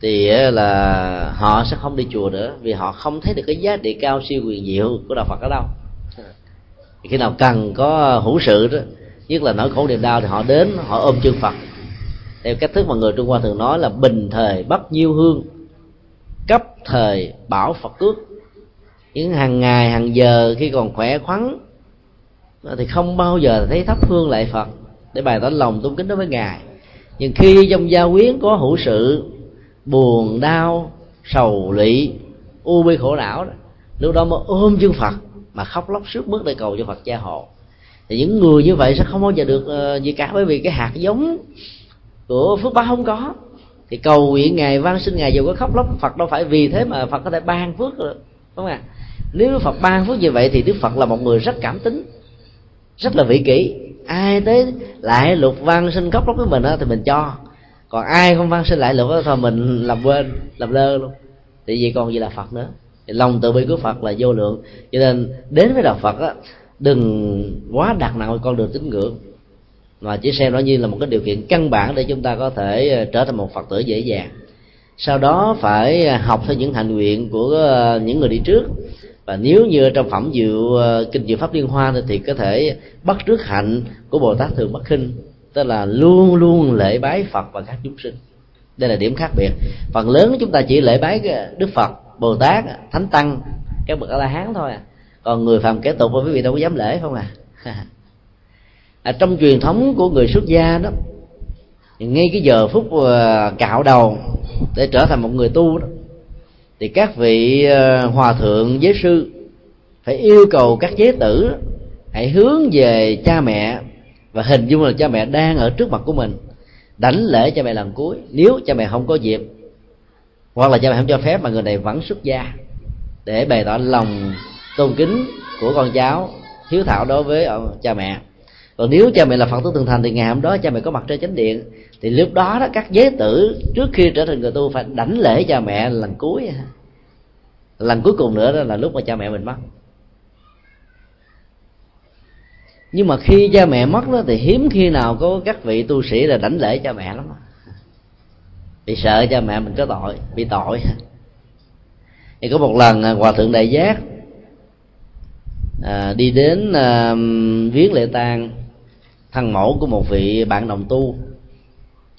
S1: thì là họ sẽ không đi chùa nữa, vì họ không thấy được cái giá trị cao siêu quyền diệu của đạo Phật ở đâu. Khi nào cần có hữu sự đó, nhất là nỗi khổ niềm đau thì họ đến, họ ôm chân Phật theo cách thức mà người Trung Hoa thường nói là bình thời bắt nhiêu hương cấp thời bảo Phật cước những hàng ngày hàng giờ khi còn khỏe khoắn thì không bao giờ thấy thắp hương lại phật. Để bày tỏ lòng tôn kính đối với ngài. Nhưng khi trong gia quyến có hữu sự buồn đau sầu lụy u bi khổ não đó lúc đó mới ôm chân phật mà khóc lóc suốt bước để cầu cho phật gia hộ. Thì những người như vậy sẽ không bao giờ được uh, gì cả bởi vì cái hạt giống của phước báo không có. Thì cầu nguyện ngài van sinh ngài dù có khóc lóc phật đâu phải vì thế mà phật có thể ban phước được đúng không ạ? Nếu phật ban phước như vậy thì đức phật là một người rất cảm tính rất là vị kỷ. Ai tới lại lục văn sinh khóc lóc với mình đó, thì mình cho. Còn ai không văn sinh lại lục đó, mình làm quên làm lơ luôn. Thì gì còn gì là phật nữa? Thì lòng từ bi của phật là vô lượng. Cho nên đến với đạo phật á đừng quá đặt nặng con đường tín ngưỡng mà chỉ xem nó như là một cái điều kiện căn bản để chúng ta có thể ờ, trở thành một phật tử dễ dàng. Sau đó phải ờ, học theo những hành nguyện của ờ, những người đi trước. Và nếu như trong phẩm diệu kinh diệu pháp liên hoa thì có thể bắt trước hạnh của bồ tát thường bất khinh tức là luôn luôn lễ bái phật và các chúng sinh. Đây là điểm khác biệt. Phần lớn chúng ta chỉ lễ bái đức phật, bồ tát, thánh tăng, các bậc a la hán thôi à. Còn người phàm kẻ tục quý vị đâu có dám lễ không à? <laughs> à, trong truyền thống của người xuất gia đó ngay cái giờ phút à, cạo đầu để trở thành một người tu đó thì các vị à, hòa thượng giới sư phải yêu cầu các giới tử đó, hãy hướng về cha mẹ và hình dung là cha mẹ đang ở trước mặt của mình đánh lễ cha mẹ lần cuối nếu cha mẹ không có dịp hoặc là cha mẹ không cho phép mà người này vẫn xuất gia để bày tỏ lòng tôn kính của con cháu hiếu thảo đối với cha mẹ còn nếu cha mẹ là phật tử thường thành thì ngày hôm đó cha mẹ có mặt trên chánh điện thì lúc đó đó các giới tử trước khi trở thành người tu phải đảnh lễ cha mẹ lần cuối. Lần cuối cùng nữa đó là lúc mà cha mẹ mình mất. Nhưng mà khi cha mẹ mất đó thì hiếm khi nào có các vị tu sĩ là đảnh lễ cha mẹ lắm. Vì sợ cha mẹ mình có tội bị tội. Thì có một lần à, hòa thượng đại giác à, đi đến à, viếng lễ tang thân mẫu của một vị bạn đồng tu.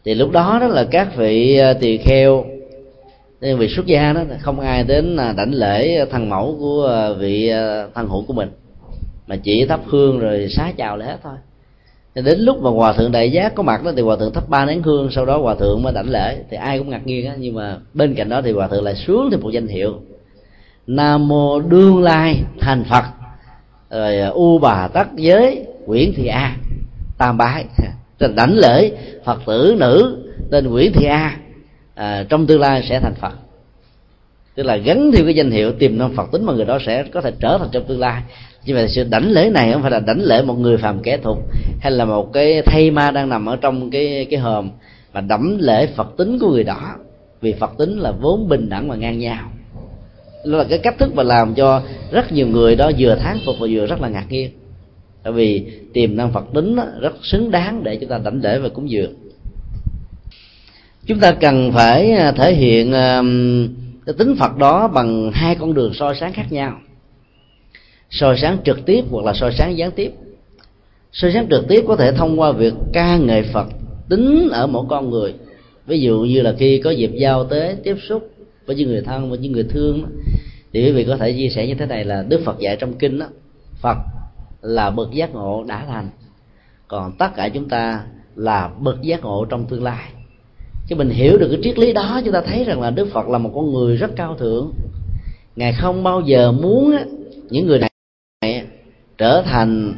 S1: Thì lúc đó đó là các vị ờ, tỳ kheo nên vị xuất gia đó, không ai đến ờ, đảnh lễ thân mẫu của vị thân hữu của mình, mà chỉ thắp hương rồi xá chào lễ hết thôi đến lúc mà hòa thượng đại giác có mặt đó thì hòa thượng thắp ba nén hương, sau đó hòa thượng mới đảnh lễ. Thì ai cũng ngạc nhiên á, nhưng mà bên cạnh đó thì hòa thượng lại xuống thêm một danh hiệu. Nam mô đương lai thành phật, rồi u bà tắc giới quyển thị a tam bái. <laughs> Rồi đảnh lễ phật tử nữ tên nguyễn thị a à, trong tương lai sẽ thành phật. Tức là gắn theo cái danh hiệu tìm năng phật tính mà người đó sẽ có thể trở thành trong tương lai. Nhưng mà sự đảnh lễ này không phải là đảnh lễ một người phàm kẻ thục hay là một cái thây ma đang nằm ở trong cái cái hòm mà đảnh lễ phật tính của người đó. Vì phật tính là vốn bình đẳng và ngang nhau. Đó là cái cách thức mà làm cho rất nhiều người đó vừa thán phục và vừa rất là ngạc nhiên bởi vì tiềm năng phật tính rất xứng đáng để chúng ta đảnh lễ và cúng dường. Chúng ta cần phải à, thể hiện cái tính phật đó bằng hai con đường soi sáng khác nhau. Soi sáng trực tiếp hoặc là soi sáng gián tiếp. Soi sáng trực tiếp có thể thông qua việc ca nghệ phật tính ở mỗi con người. Ví dụ như là khi có dịp giao tế, tiếp xúc với những người thân, với những người thương thì quý vị có thể chia sẻ như thế này là đức phật dạy trong kinh đó phật là bậc giác ngộ đã thành. Còn tất cả chúng ta là bậc giác ngộ trong tương lai. Khi mình hiểu được cái triết lý đó, chúng ta thấy rằng là đức phật là một con người rất cao thượng. Ngài không bao giờ muốn những người này trở thành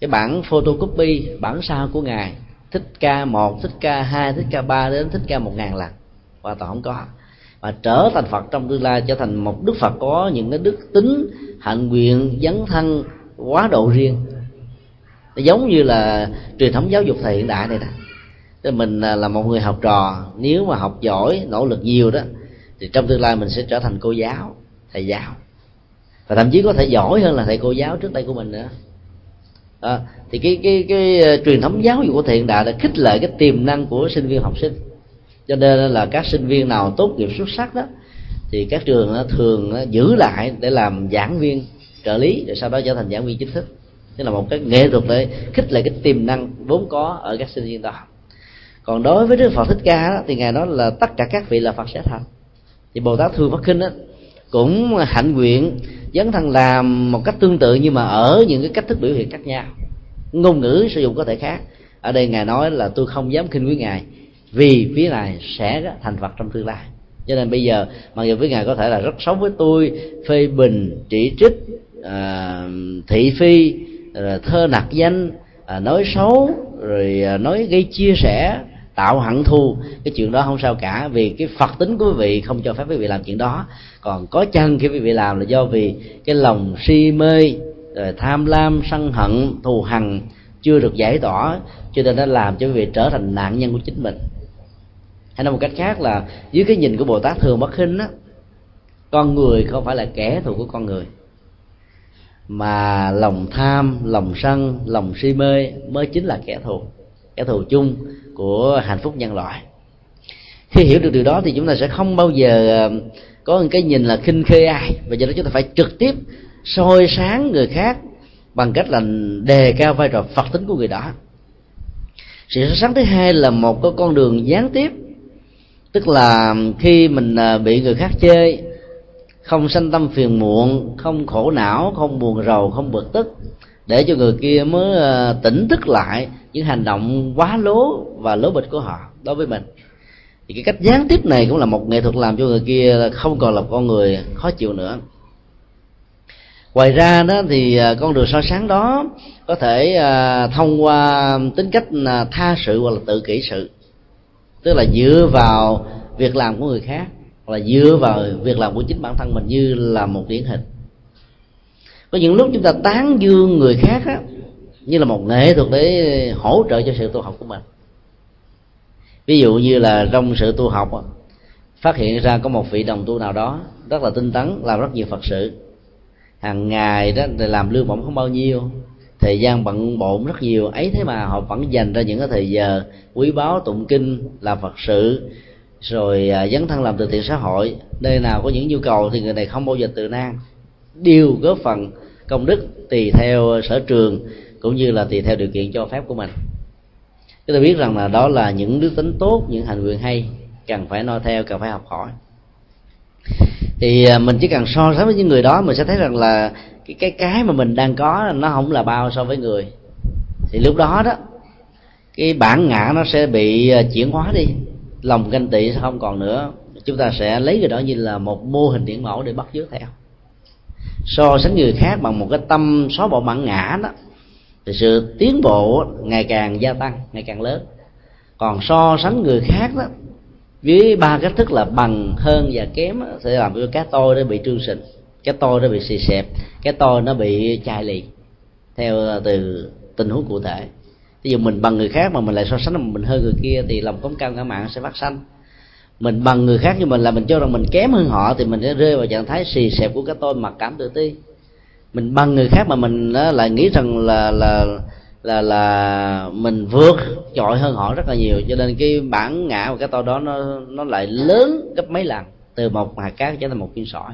S1: cái bản photocopy, bản sao của ngài. Thích ca một, thích ca hai, thích ca ba đến thích ca một ngàn lần. Hoàn toàn không có. Mà trở thành phật trong tương lai, trở thành một đức phật có những cái đức tính, hạnh nguyện, dấn thân quá độ riêng. Nó giống như là truyền thống giáo dục thời hiện đại này nè. Thì mình à, là một người học trò nếu mà học giỏi nỗ lực nhiều đó thì trong tương lai mình sẽ trở thành cô giáo thầy giáo. Và thậm chí có thể giỏi hơn là thầy cô giáo trước đây của mình nữa. À, thì cái cái cái, cái truyền thống giáo dục của hiện đại đã khích lệ cái tiềm năng của sinh viên học sinh. Cho nên là các sinh viên nào tốt nghiệp xuất sắc đó thì các trường à, thường giữ lại để làm giảng viên trợ lý rồi sau đó trở thành giảng viên chính thức. Tức là một cái nghệ thuật để khích lệ cái tiềm năng vốn có ở các sinh viên đó. Còn đối với đức phật thích ca đó, thì ngài nói là tất cả các vị là phật sẽ thành. Thì bồ tát thương phát kinh đó, cũng hạnh nguyện dấn thân làm một cách tương tự nhưng mà ở những cái cách thức biểu hiện khác nhau. Ngôn ngữ sử dụng có thể khác. Ở đây ngài nói là tôi không dám khinh quý ngài vì phía này sẽ thành phật trong tương lai. Cho nên bây giờ mặc dù với ngài có thể là rất xấu với tôi phê bình chỉ trích à, thị phi rồi thơ nặc danh à, nói xấu rồi à, nói gây chia sẻ tạo hận thù. Cái chuyện đó không sao cả vì cái phật tính của quý vị không cho phép quý vị làm chuyện đó. Còn có chân khi quý vị làm là do vì cái lòng si mê rồi tham lam sân hận thù hằn chưa được giải tỏa cho nên nó làm cho quý vị trở thành nạn nhân của chính mình. Hay nói một cách khác là dưới cái nhìn của bồ tát thường bất khinh á con người không phải là kẻ thù của con người mà lòng tham, lòng sân, lòng si mê mới chính là kẻ thù kẻ thù chung của hạnh phúc nhân loại. Khi hiểu được điều đó thì chúng ta sẽ không bao giờ ờ, có một cái nhìn là khinh khê ai. Và do đó chúng ta phải trực tiếp soi sáng người khác bằng cách là đề cao vai trò phật tính của người đó. Sự so sáng thứ hai là một cái con đường gián tiếp, tức là khi mình ờ, bị người khác chơi không sanh tâm phiền muộn, không khổ não, không buồn rầu, không bực tức. Để cho người kia mới ờ, tỉnh thức lại những hành động quá lố và lố bịch của họ đối với mình. Thì cái cách gián tiếp này cũng là một nghệ thuật làm cho người kia không còn là con người khó chịu nữa. Ngoài ra đó thì ờ, con đường so sánh đó có thể ờ, thông qua tính cách tha sự hoặc là tự kỷ sự. Tức là dựa vào việc làm của người khác hoặc là dựa vào việc làm của chính bản thân mình như là một điển hình. Có những lúc chúng ta tán dương người khác á, như là một nghệ thuật để hỗ trợ cho sự tu học của mình. Ví dụ như là trong sự tu học á, phát hiện ra có một vị đồng tu nào đó rất là tinh tấn làm rất nhiều phật sự. Hàng ngày đó thì làm lương bổng không bao nhiêu thời gian bận bộn rất nhiều ấy thế mà họ vẫn dành ra những cái thời giờ quý báu tụng kinh làm phật sự rồi à, dấn thân làm từ thiện xã hội, nơi nào có những nhu cầu thì người này không bao giờ tự nan. Đều góp phần công đức tùy theo sở trường, cũng như là tùy theo điều kiện cho phép của mình. Chúng ta biết rằng là đó là những đức tính tốt, những hành quyền hay, cần phải noi theo, cần phải học hỏi. Thì à, mình chỉ cần so sánh với những người đó, mình sẽ thấy rằng là cái cái cái mà mình đang có nó không là bao so với người. Thì lúc đó đó, cái bản ngã nó sẽ bị à, chuyển hóa đi lòng ganh tị sẽ không còn nữa. Chúng ta sẽ lấy cái đó như là một mô hình điển mẫu để bắt chước theo. So sánh người khác bằng một cái tâm xóa bỏ bản ngã đó thì sự tiến bộ ngày càng gia tăng ngày càng lớn. Còn so sánh người khác đó với ba cách thức là bằng hơn và kém đó, sẽ làm cho cái tôi nó bị trương sình cái tôi nó bị xì xẹp cái tôi nó bị chai lì theo à, từ tình huống cụ thể ví dụ mình bằng người khác mà mình lại so sánh mình hơn người kia thì lòng cống cao ngã mạng sẽ phát sanh. Mình bằng người khác như mình là mình cho rằng mình kém hơn họ thì mình sẽ rơi vào trạng thái xì xẹp của cái tôi mặc cảm tự ti. Mình bằng người khác mà mình lại nghĩ rằng là là là là mình vượt trội hơn họ rất là nhiều. Cho nên cái bản ngã của cái tôi đó nó nó lại lớn gấp mấy lần, từ một hạt cát trở thành một viên sỏi.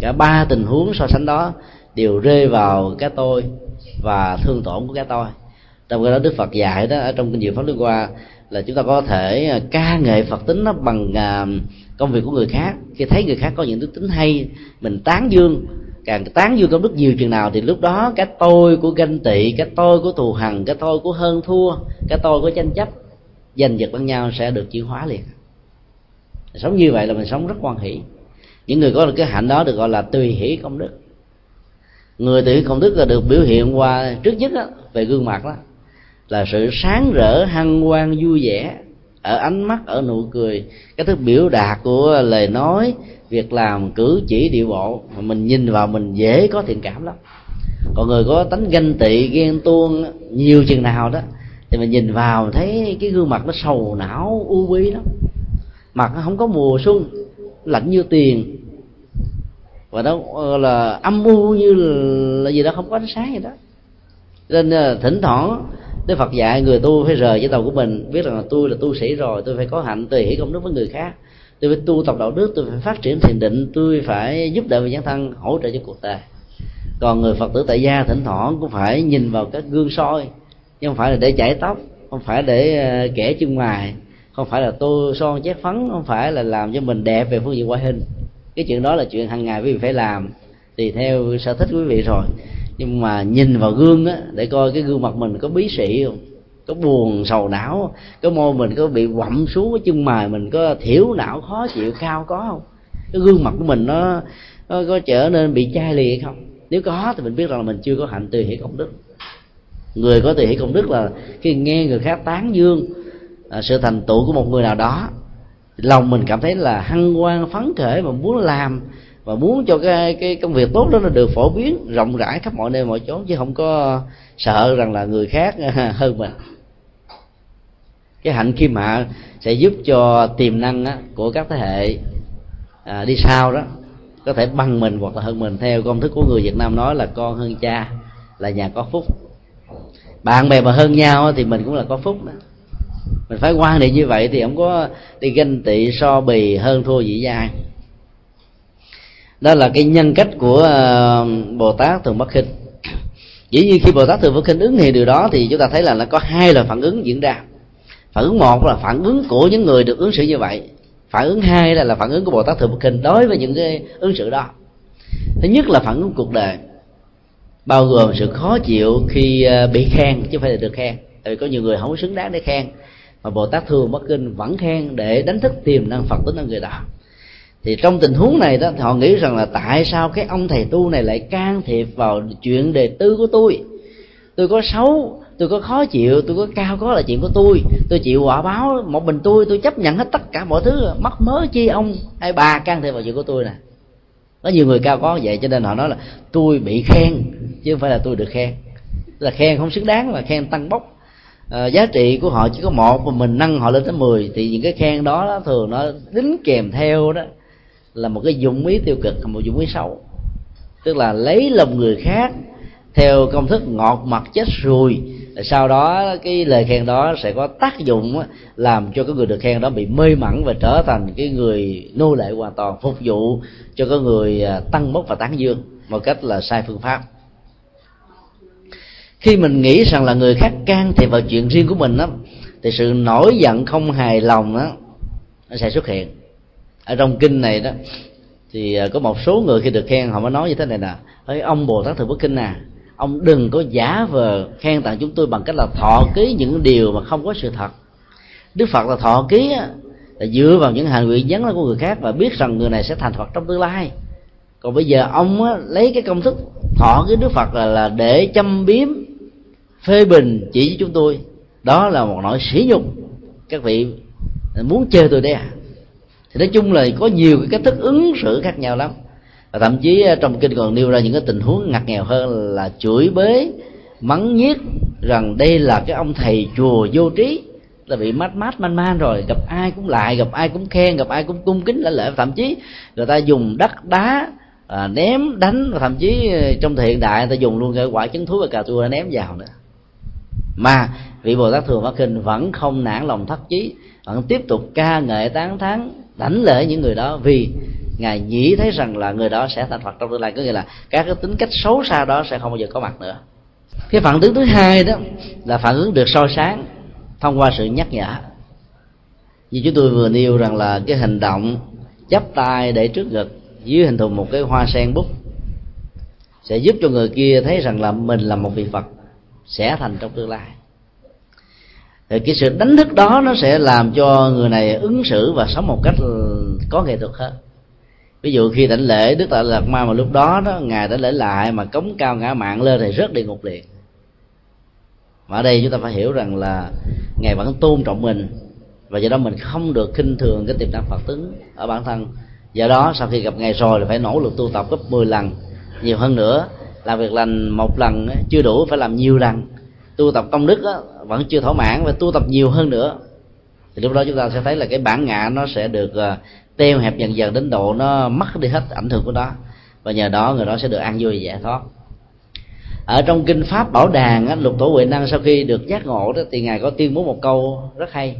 S1: Cả ba tình huống so sánh đó đều rơi vào cái tôi và thương tổn của cái tôi trong cái đó đức phật dạy đó ở trong kinh diệu pháp liên qua là chúng ta có thể à, ca nghệ phật tính nó bằng à, công việc của người khác. Khi thấy người khác có những đức tính hay mình tán dương càng tán dương công đức nhiều chừng nào thì lúc đó cái tôi của ganh tị cái tôi của thù hằn cái tôi của hơn thua cái tôi của tranh chấp giành giật lẫn nhau sẽ được chuyển hóa liền. Sống như vậy là mình sống rất quan hỷ. Những người có được cái hạnh đó được gọi là tùy hỷ công đức. Người tùy hỷ công đức là được biểu hiện qua trước nhất đó, về gương mặt đó là sự sáng rỡ, hăng hoan vui vẻ, ở ánh mắt, ở nụ cười. Cái thức biểu đạt của lời nói, việc làm, cử chỉ, điệu bộ, mà mình nhìn vào mình dễ có thiện cảm lắm. Còn người có tánh ganh tị, ghen tuông, nhiều chừng nào đó, thì mình nhìn vào, thấy cái gương mặt nó sầu não, u bi lắm. Mặt nó không có mùa xuân, lạnh như tiền. Và nó ờ, là âm u như là gì đó, không có ánh sáng gì đó. Nên ờ, thỉnh thoảng Đức Phật dạy, người tu phải rời với tàu của mình, biết rằng là tôi là tu sĩ rồi, tôi phải có hạnh tùy hỷ công đức với người khác. Tôi phải tu tập đạo đức, tôi phải phát triển thiền định, tôi phải giúp đỡ người nhân thân, hỗ trợ cho cuộc đời. Còn người phật tử tại gia thỉnh thoảng cũng phải nhìn vào các gương soi, chứ không phải là để chảy tóc, không phải để ờ, kẻ chân ngoài, không phải là tô son chét phấn, không phải là làm cho mình đẹp về phương diện ngoại hình. Cái chuyện đó là chuyện hàng ngày quý vị phải làm, tùy theo sở thích quý vị rồi nhưng mà nhìn vào gương á để coi cái gương mặt mình có bí sĩ không? Có buồn sầu não cái môi mình có bị quặm xuống cái chân mày mình có thiểu não khó chịu cao có không? Cái gương mặt của mình nó, nó có trở nên bị chai lì hay không? Nếu có thì mình biết rằng là mình chưa có hạnh tùy hỷ công đức. Người có tùy hỷ công đức là khi nghe người khác tán dương à, sự thành tựu của một người nào đó lòng mình cảm thấy là hăng hoan phấn khởi và muốn làm và muốn cho cái cái công việc tốt đó nó được phổ biến rộng rãi khắp mọi nơi mọi chỗ chứ không có sợ rằng là người khác <laughs> hơn mình. Cái hạnh kim hạ sẽ giúp cho tiềm năng á, của các thế hệ à, đi sau đó có thể bằng mình hoặc là hơn mình. Theo công thức của người Việt Nam nói là con hơn cha là nhà có phúc. Bạn bè mà hơn nhau thì mình cũng là có phúc đó. Mình phải quan niệm như vậy thì không có đi ganh tị so bì hơn thua dĩ với đó là cái nhân cách của ờ, bồ tát thường bất khinh. Dĩ nhiên khi bồ tát thường bất khinh ứng hiện điều đó thì chúng ta thấy là nó có hai loại phản ứng diễn ra. Phản ứng một là phản ứng của những người được ứng xử như vậy. Phản ứng hai là, là phản ứng của bồ tát thường bất khinh đối với những cái ứng xử đó. Thứ nhất là phản ứng cuộc đời. Bao gồm sự khó chịu khi ờ, bị khen chứ không phải là được khen. Tại vì có nhiều người không xứng đáng để khen. Mà bồ tát thường bất kinh vẫn khen để đánh thức tiềm năng phật tính ở người đó thì trong tình huống này đó họ nghĩ rằng là tại sao cái ông thầy tu này lại can thiệp vào chuyện đề tư của tôi? Tôi có xấu tôi có khó chịu tôi có cao có là chuyện của tôi. Tôi chịu quả báo một mình tôi tôi chấp nhận hết tất cả mọi thứ. Mắc mớ chi ông hay bà can thiệp vào chuyện của tôi nè. Có nhiều người cao có vậy cho nên họ nói là tôi bị khen chứ không phải là tôi được khen. Là khen không xứng đáng mà khen tăng bốc. À, giá trị của họ chỉ có một mà mình nâng họ lên tới 10 thì những cái khen đó, đó thường nó đính kèm theo đó là một cái dụng ý tiêu cực, một dụng ý xấu. Tức là lấy lòng người khác theo công thức ngọt mặt chết ruồi sau đó cái lời khen đó sẽ có tác dụng làm cho cái người được khen đó bị mê mẩn và trở thành cái người nô lệ hoàn toàn, phục vụ cho cái người à, tăng bốc và tán dương một cách là sai phương pháp. Khi mình nghĩ rằng là người khác can thiệp vào chuyện riêng của mình đó thì sự nổi giận không hài lòng đó nó sẽ xuất hiện ở trong kinh này đó thì ờ, có một số người khi được khen họ mới nói như thế này nè ơi ông bồ tát thượng bất kinh à ông đừng có giả vờ khen tặng chúng tôi bằng cách là thọ ký những điều mà không có sự thật. Đức phật là thọ ký là dựa vào những hành nguyện dấn của người khác và biết rằng người này sẽ thành phật trong tương lai. Còn bây giờ ông á, lấy cái công thức thọ cái đức phật là, là để châm biếm phê bình chỉ với chúng tôi. Đó là một nỗi sỉ nhục các vị muốn chơi tôi đấy à thì nói chung là có nhiều cái cách thức ứng xử khác nhau lắm. Và thậm chí ờ, trong kinh còn nêu ra những cái tình huống ngặt nghèo hơn là chửi bới mắng nhiếc rằng đây là cái ông thầy chùa vô trí là bị mát mát man man rồi gặp ai cũng lại gặp ai cũng khen gặp ai cũng cung kính lễ lễ. Thậm chí người ta dùng đất đá à, ném đánh và thậm chí ờ, trong thời hiện đại người ta dùng luôn cái quả trứng thú và cà chua ném vào nữa. Mà vị bồ tát thường phát kinh vẫn không nản lòng thất chí vẫn tiếp tục ca ngợi tán thán đánh lễ những người đó vì ngài nghĩ thấy rằng là người đó sẽ thành phật trong tương lai. Có nghĩa là các cái tính cách xấu xa đó sẽ không bao giờ có mặt nữa. Cái phản ứng thứ hai đó là phản ứng được soi sáng thông qua sự nhắc nhở. Như chúng tôi vừa nêu rằng là cái hành động chắp tay để trước ngực dưới hình thù một cái hoa sen bút sẽ giúp cho người kia thấy rằng là mình là một vị phật sẽ thành trong tương lai thì cái sự đánh thức đó nó sẽ làm cho người này ứng xử và sống một cách có nghệ thuật hơn. Ví dụ khi đảnh lễ, đức tại lạt ma mà lúc đó đó, ngài đã lễ lại mà cống cao ngã mạng lên thì rất địa ngục liền. Mà ở đây chúng ta phải hiểu rằng là ngài vẫn tôn trọng mình và do đó mình không được khinh thường cái tiềm năng phật tính ở bản thân. Do đó sau khi gặp ngài rồi thì phải nỗ lực tu tập gấp 10 lần, nhiều hơn nữa làm việc lành một lần chưa đủ phải làm nhiều lần tu tập công đức vẫn chưa thỏa mãn và tu tập nhiều hơn nữa thì lúc đó chúng ta sẽ thấy là cái bản ngã nó sẽ được uh, teo hẹp dần dần đến độ nó mất đi hết ảnh hưởng của nó. Và nhờ đó người đó sẽ được an vui giải thoát. Ở trong kinh pháp bảo đàn á, lục tổ huệ năng sau khi được giác ngộ đó thì ngài có tuyên bố một câu rất hay.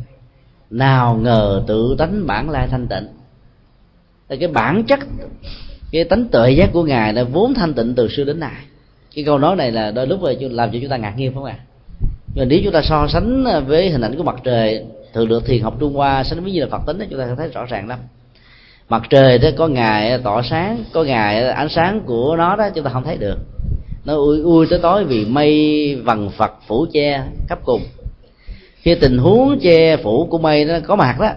S1: Nào ngờ tự tánh bản lai thanh tịnh. Thì cái bản chất cái tánh tuệ giác của ngài là vốn thanh tịnh từ xưa đến nay. Cái câu nói này là đôi lúc là làm cho chúng ta ngạc nhiên phải không ạ? Và nếu chúng ta so sánh ờ, với hình ảnh của mặt trời thường được thiền học trung hoa sánh với như là phật tính chúng ta sẽ thấy rõ ràng lắm. Mặt trời đó có ngày tỏ sáng có ngày ánh sáng của nó đó chúng ta không thấy được. Nó ui ui tới tối vì mây vằn phật phủ che khắp cùng. Khi tình huống che phủ của mây nó có mặt đó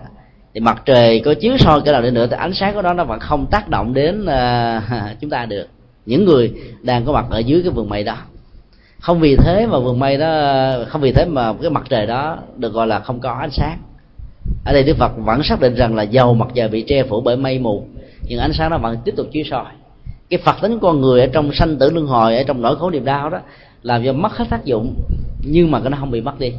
S1: thì mặt trời có chiếu soi cái nào đi nữa thì ánh sáng của nó nó vẫn không tác động đến uh, <laughs> chúng ta được. Những người đang có mặt ở dưới cái vườn mây đó không vì thế mà vườn mây đó, không vì thế mà cái mặt trời đó được gọi là không có ánh sáng. Ở đây đức phật vẫn xác định rằng là dầu mặt trời bị che phủ bởi mây mù, nhưng ánh sáng nó vẫn tiếp tục chiếu soi. Cái phật tính con người ở trong sanh tử luân hồi, ở trong nỗi khổ niềm đau đó, làm cho mất hết tác dụng, nhưng mà cái nó không bị mất đi.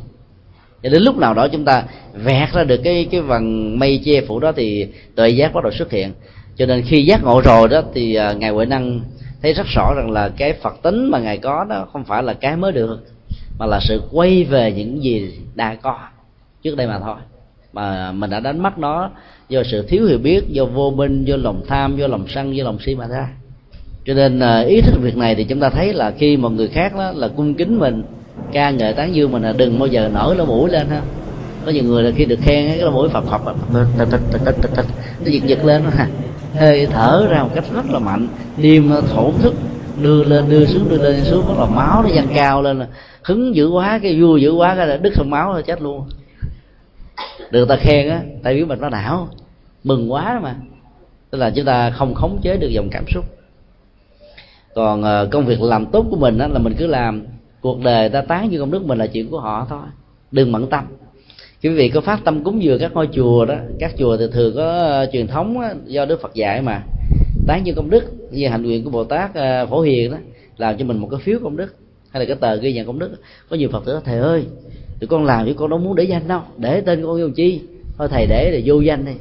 S1: Cho đến lúc nào đó chúng ta vẹt ra được cái cái vầng mây che phủ đó thì tuệ giác bắt đầu xuất hiện. Cho nên khi giác ngộ rồi đó thì à, ngài huệ năng thấy rất rõ rằng là cái phật tính mà ngài có đó không phải là cái mới được mà là sự quay về những gì đã có trước đây mà thôi. Mà mình đã đánh mất nó do sự thiếu hiểu biết do vô minh do lòng tham do lòng sân do lòng si mà ra. Cho nên à, ý thức việc này thì chúng ta thấy là khi một người khác đó là cung kính mình ca ngợi tán dương mình là đừng bao giờ nổi lỗ mũi lên ha. Có nhiều người là khi được khen cái lỗ mũi phập phập nó giật giật lên ha hơi thở ra một cách rất là mạnh. Niêm thổn thức đưa lên đưa xuống đưa lên xuống. Bắt là máu nó dâng cao lên là hứng dữ quá cái vui dữ quá cái là đứt không máu là chết luôn. Được ta khen á tại vì mình nó não mừng quá mà. Tức là chúng ta không khống chế được dòng cảm xúc. Còn ờ, công việc làm tốt của mình á, là mình cứ làm. Cuộc đời ta tán như công đức mình là chuyện của họ thôi. Đừng bận tâm quý vị có phát tâm cúng dường các ngôi chùa đó các chùa thì thường có ờ, truyền thống đó, do đức phật dạy mà. Tán như công đức như hạnh nguyện của bồ tát ờ, phổ hiền đó làm cho mình một cái phiếu công đức hay là cái tờ ghi nhận công đức có nhiều phật tử thầy ơi tụi con làm chứ con đâu muốn để danh đâu để tên con vô chi? Thôi thầy để là vô danh đi.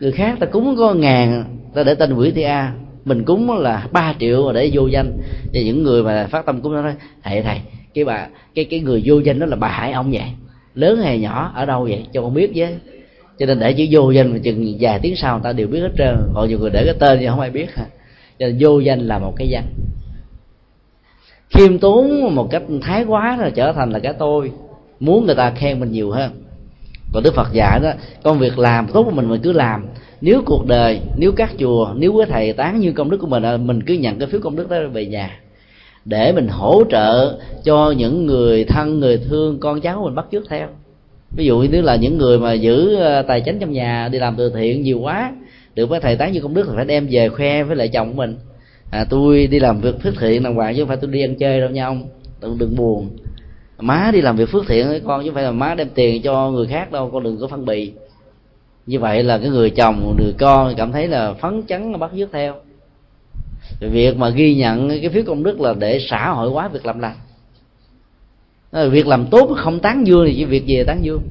S1: Người khác ta cúng có ngàn ta để tên quỷ thị a mình cúng là 3 triệu mà để vô danh. Và những người mà phát tâm cúng nó nói thầy thầy cái bà cái cái người vô danh đó là bà hải ông vậy lớn hay nhỏ, ở đâu vậy? Cho con biết với cho nên để chữ vô danh mà chừng vài tiếng sau người ta đều biết hết trơn. Còn nhiều người để cái tên thì không ai biết. Ha cho nên vô danh là một cái danh. Khiêm tốn một cách thái quá là trở thành là cái tôi. Muốn người ta khen mình nhiều hơn. Còn đức phật dạy đó, công việc làm tốt của mình mình cứ làm. Nếu cuộc đời, nếu các chùa, nếu quý thầy tán như công đức của mình mình cứ nhận cái phiếu công đức đó về nhà để mình hỗ trợ cho những người thân người thương con cháu mình bắt chước theo. Ví dụ như là những người mà giữ ờ, tài chính trong nhà đi làm từ thiện nhiều quá được với thầy tán như công đức thì phải đem về khoe với lại chồng của mình. À, tôi đi làm việc phước thiện đàng hoàng chứ không phải tôi đi ăn chơi đâu nha ông đừng, đừng buồn. Má đi làm việc phước thiện với con chứ không phải là má đem tiền cho người khác đâu con đừng có phân bì. Như vậy là cái người chồng người con cảm thấy là phấn chấn bắt chước theo việc mà ghi nhận cái phiếu công đức là để xã hội hóa việc làm lành. Việc làm tốt không tán dương thì chỉ việc gì tán dương.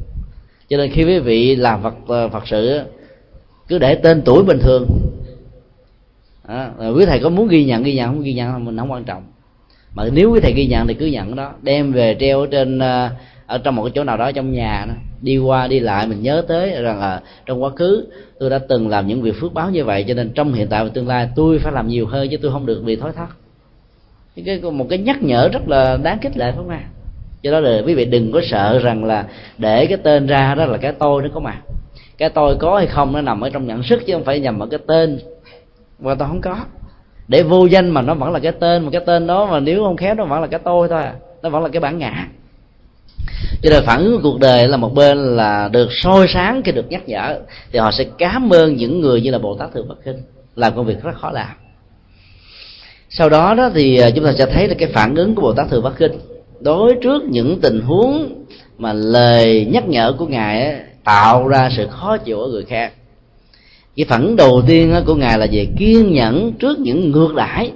S1: Cho nên khi quý vị làm phật ờ, phật sự cứ để tên tuổi bình thường. À, quý thầy có muốn ghi nhận ghi nhận không? Ghi nhận mình không quan trọng. Mà nếu quý thầy ghi nhận thì cứ nhận đó. Đem về treo ở trên ờ, ở trong một cái chỗ nào đó trong nhà đó đi qua đi lại, mình nhớ tới rằng là trong quá khứ tôi đã từng làm những việc phước báo như vậy, cho nên trong hiện tại và tương lai tôi phải làm nhiều hơn chứ tôi không được bị thói thất cái một cái nhắc nhở rất là đáng khích lệ phải không ạ? Cho đó là quý vị đừng có sợ rằng là để cái tên ra đó là cái tôi nó có mà. Cái tôi có hay không nó nằm ở trong nhận sức chứ không phải nhầm ở cái tên. Và tôi không có. Để vô danh mà nó vẫn là cái tên, mà cái tên đó mà nếu không khéo nó vẫn là cái tôi thôi à. nó vẫn là cái bản ngã cho nên phản ứng của cuộc đời là một bên là được soi sáng khi được nhắc nhở thì họ sẽ cảm ơn những người như là bồ tát thượng bất kinh làm công việc rất khó làm. Sau đó đó thì à, chúng ta sẽ thấy là cái phản ứng của bồ tát thượng bắc kinh đối trước những tình huống mà lời nhắc nhở của ngài ấy, tạo ra sự khó chịu ở người khác. Cái phản ứng đầu tiên của ngài là về kiên nhẫn trước những ngược đãi.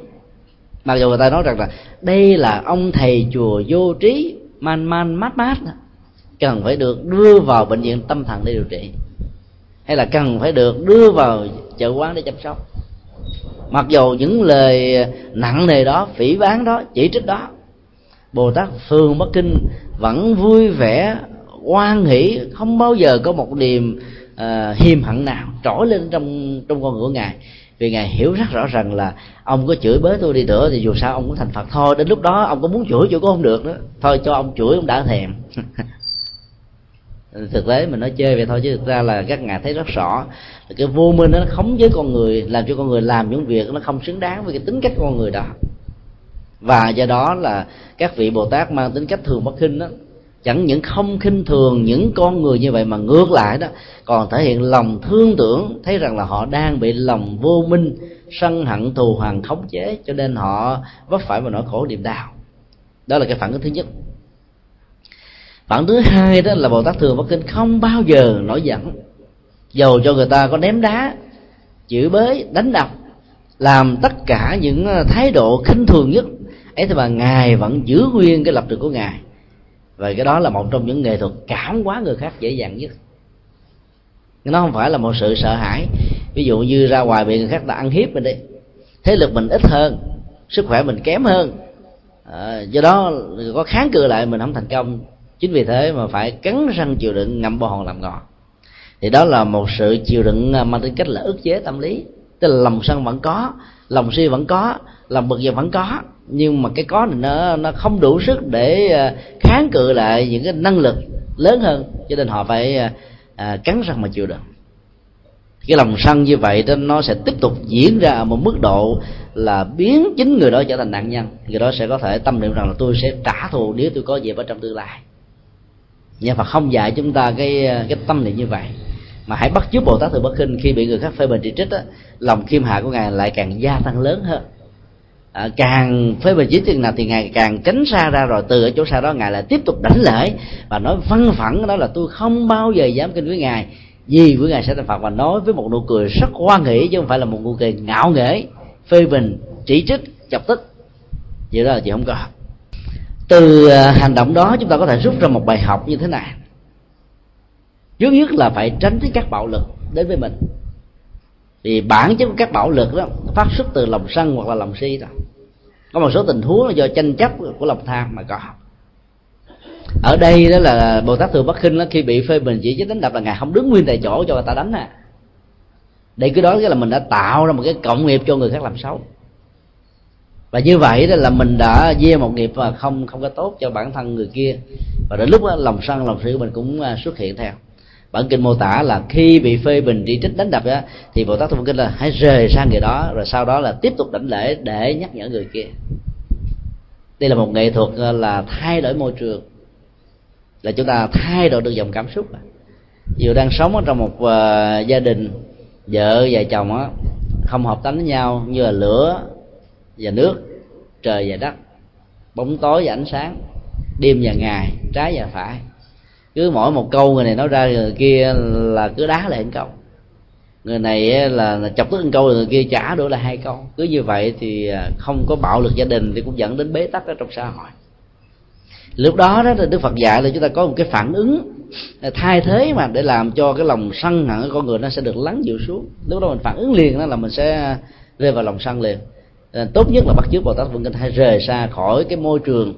S1: Mặc dù người ta nói rằng là đây là ông thầy chùa vô trí man man mát mát. Cần phải được đưa vào bệnh viện tâm thần để điều trị. Hay là cần phải được đưa vào chợ quán để chăm sóc. Mặc dù những lời nặng nề đó phỉ bán đó chỉ trích đó bồ tát phương bắc kinh vẫn vui vẻ hoan hỷ không bao giờ có một niềm uh, hiềm hận nào trỗi lên trong trong con ngựa ngài vì ngài hiểu rất rõ rằng là ông có chửi bới tôi đi nữa thì dù sao ông cũng thành phật thôi. Đến lúc đó ông có muốn chửi chửi cũng không được nữa thôi cho ông chửi, ông đã thèm. <laughs> Thực tế mình nói chơi vậy thôi, chứ thực ra là các ngài thấy rất rõ. Là cái vô minh nó khống với con người, làm cho con người làm những việc nó không xứng đáng với cái tính cách con người đó. Và do đó là các vị bồ tát mang tính cách thường bất khinh đó chẳng những không khinh thường những con người như vậy mà ngược lại đó, còn thể hiện lòng thương tưởng, thấy rằng là họ đang bị lòng vô minh, sân hận thù hằn khống chế, cho nên họ vấp phải vào nỗi khổ niềm đau. Đó là cái phản ứng thứ nhất. Phản thứ hai đó là bồ tát thường bất kinh không bao giờ nổi giận. Dầu cho người ta có ném đá, chửi bới, đánh đập, làm tất cả những thái độ khinh thường nhất, ấy thì mà ngài vẫn giữ nguyên cái lập trường của ngài và cái đó là một trong những nghệ thuật cảm hóa người khác dễ dàng nhất. Nó không phải là một sự sợ hãi. Ví dụ như ra ngoài bị người khác ta ăn hiếp mình đi. Thế lực mình ít hơn sức khỏe mình kém hơn. À, do đó có kháng cự lại mình không thành công. Chính vì thế mà phải cắn răng chịu đựng ngậm bò hòn làm ngọt thì đó là một sự chịu đựng à, mang tính cách là ức chế tâm lý. Tức là lòng sân vẫn có lòng si vẫn có lòng bực dọc vẫn có nhưng mà cái có này nó nó không đủ sức để ờ, kháng cự lại những cái năng lực lớn hơn. Cho nên họ phải à, cắn răng mà chịu được cái lòng sân như vậy đó nó sẽ tiếp tục diễn ra ở một mức độ là biến chính người đó trở thành nạn nhân. Người đó sẽ có thể tâm niệm rằng là tôi sẽ trả thù nếu tôi có dịp ở trong tương lai. Nhưng mà không dạy chúng ta cái cái tâm niệm như vậy. Mà hãy bắt chước bồ tát từ bất Kinh khi bị người khác phê bình chỉ trích đó, lòng khiêm hạ của ngài lại càng gia tăng lớn hơn à, càng phê bình chỉ trích nào thì ngài càng tránh xa ra rồi từ ở chỗ xa đó ngài lại tiếp tục đánh lễ và nói văn phẳng đó là tôi không bao giờ dám kinh với ngài. Vì với ngài sẽ thành phạt và nói với một nụ cười rất hoan hỷ chứ không phải là một nụ cười ngạo nghễ phê bình chỉ trích chọc tức. Vậy đó là chị không có. Từ à, hành động đó chúng ta có thể rút ra một bài học như thế này. Trước nhất là phải tránh các bạo lực đến với mình thì bản chất của các bạo lực đó phát xuất từ lòng sân hoặc là lòng si đó. Có một số tình huống là do tranh chấp của lòng tham mà có. Ở đây đó là bồ tát thường bắc khinh đó, khi bị phê bình chỉ trích đánh đập là ngài không đứng nguyên tại chỗ cho người ta đánh à. Để cái đó là mình đã tạo ra một cái cộng nghiệp cho người khác làm xấu. Và như vậy đó là mình đã gieo một nghiệp mà không không có tốt cho bản thân người kia. Và đến lúc đó, lòng sân lòng si của mình cũng à, xuất hiện theo bản kinh mô tả là khi bị phê bình chỉ trích đánh đập đó, thì bồ tát thông kinh là hãy rời sang người đó rồi sau đó là tiếp tục đảnh lễ để nhắc nhở người kia. Đây là một nghệ thuật ờ, là thay đổi môi trường. Là chúng ta thay đổi được dòng cảm xúc. Dù đang sống ở trong một uh, gia đình vợ và chồng á không hợp tánh với nhau như là lửa và nước trời và đất bóng tối và ánh sáng đêm và ngày trái và phải cứ mỗi một câu người này nói ra người kia là cứ đá lại một câu. Người này là chọc tức một câu người kia trả đổi là hai câu. Cứ như vậy thì à, không có bạo lực gia đình thì cũng dẫn đến bế tắc ở trong xã hội. Lúc đó đó đức phật dạy là chúng ta có một cái phản ứng à, thay thế mà để làm cho cái lòng sân hận của con người nó sẽ được lắng dịu xuống. Lúc đó mình phản ứng liền đó là mình sẽ rơi vào lòng sân liền. À, tốt nhất là bắt chước bồ tát vương kinh hay rời xa khỏi cái môi trường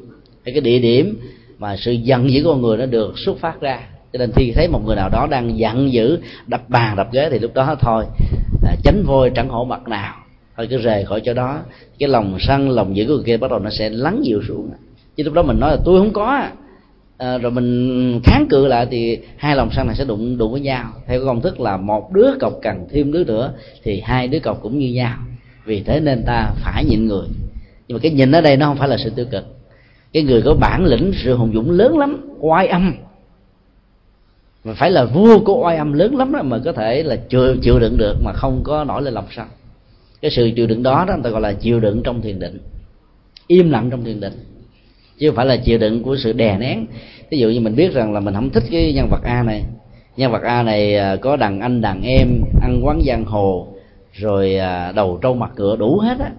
S1: hay cái địa điểm mà sự giận dữ của con người nó được xuất phát ra. Cho nên khi thấy một người nào đó đang giận dữ đập bàn đập ghế thì lúc đó thôi à, tránh vôi chẳng hổ mặt nào. Thôi cứ rời khỏi chỗ đó. Cái lòng sân lòng dữ của người kia bắt đầu nó sẽ lắng dịu xuống. Chứ lúc đó mình nói là tôi không có. À, rồi mình kháng cự lại thì hai lòng sân này sẽ đụng đụng với nhau. Theo công thức là một đứa cọc cần thêm đứa nữa thì hai đứa cọc cũng như nhau. Vì thế nên ta phải nhịn người. Nhưng mà cái nhìn ở đây nó không phải là sự tiêu cực cái người có bản lĩnh sự hùng dũng lớn lắm oai âm. Mà phải là vua của oai âm lớn lắm đó mà có thể là chịu, chịu đựng được mà không có nổi lên lòng sân cái sự chịu đựng đó đó người ta gọi là chịu đựng trong thiền định. Im lặng trong thiền định. Chứ không phải là chịu đựng của sự đè nén. Ví dụ như mình biết rằng là mình không thích cái nhân vật a này. Nhân vật a này à, có đàn anh đàn em ăn quán giang hồ rồi à, đầu trâu mặt cửa đủ hết á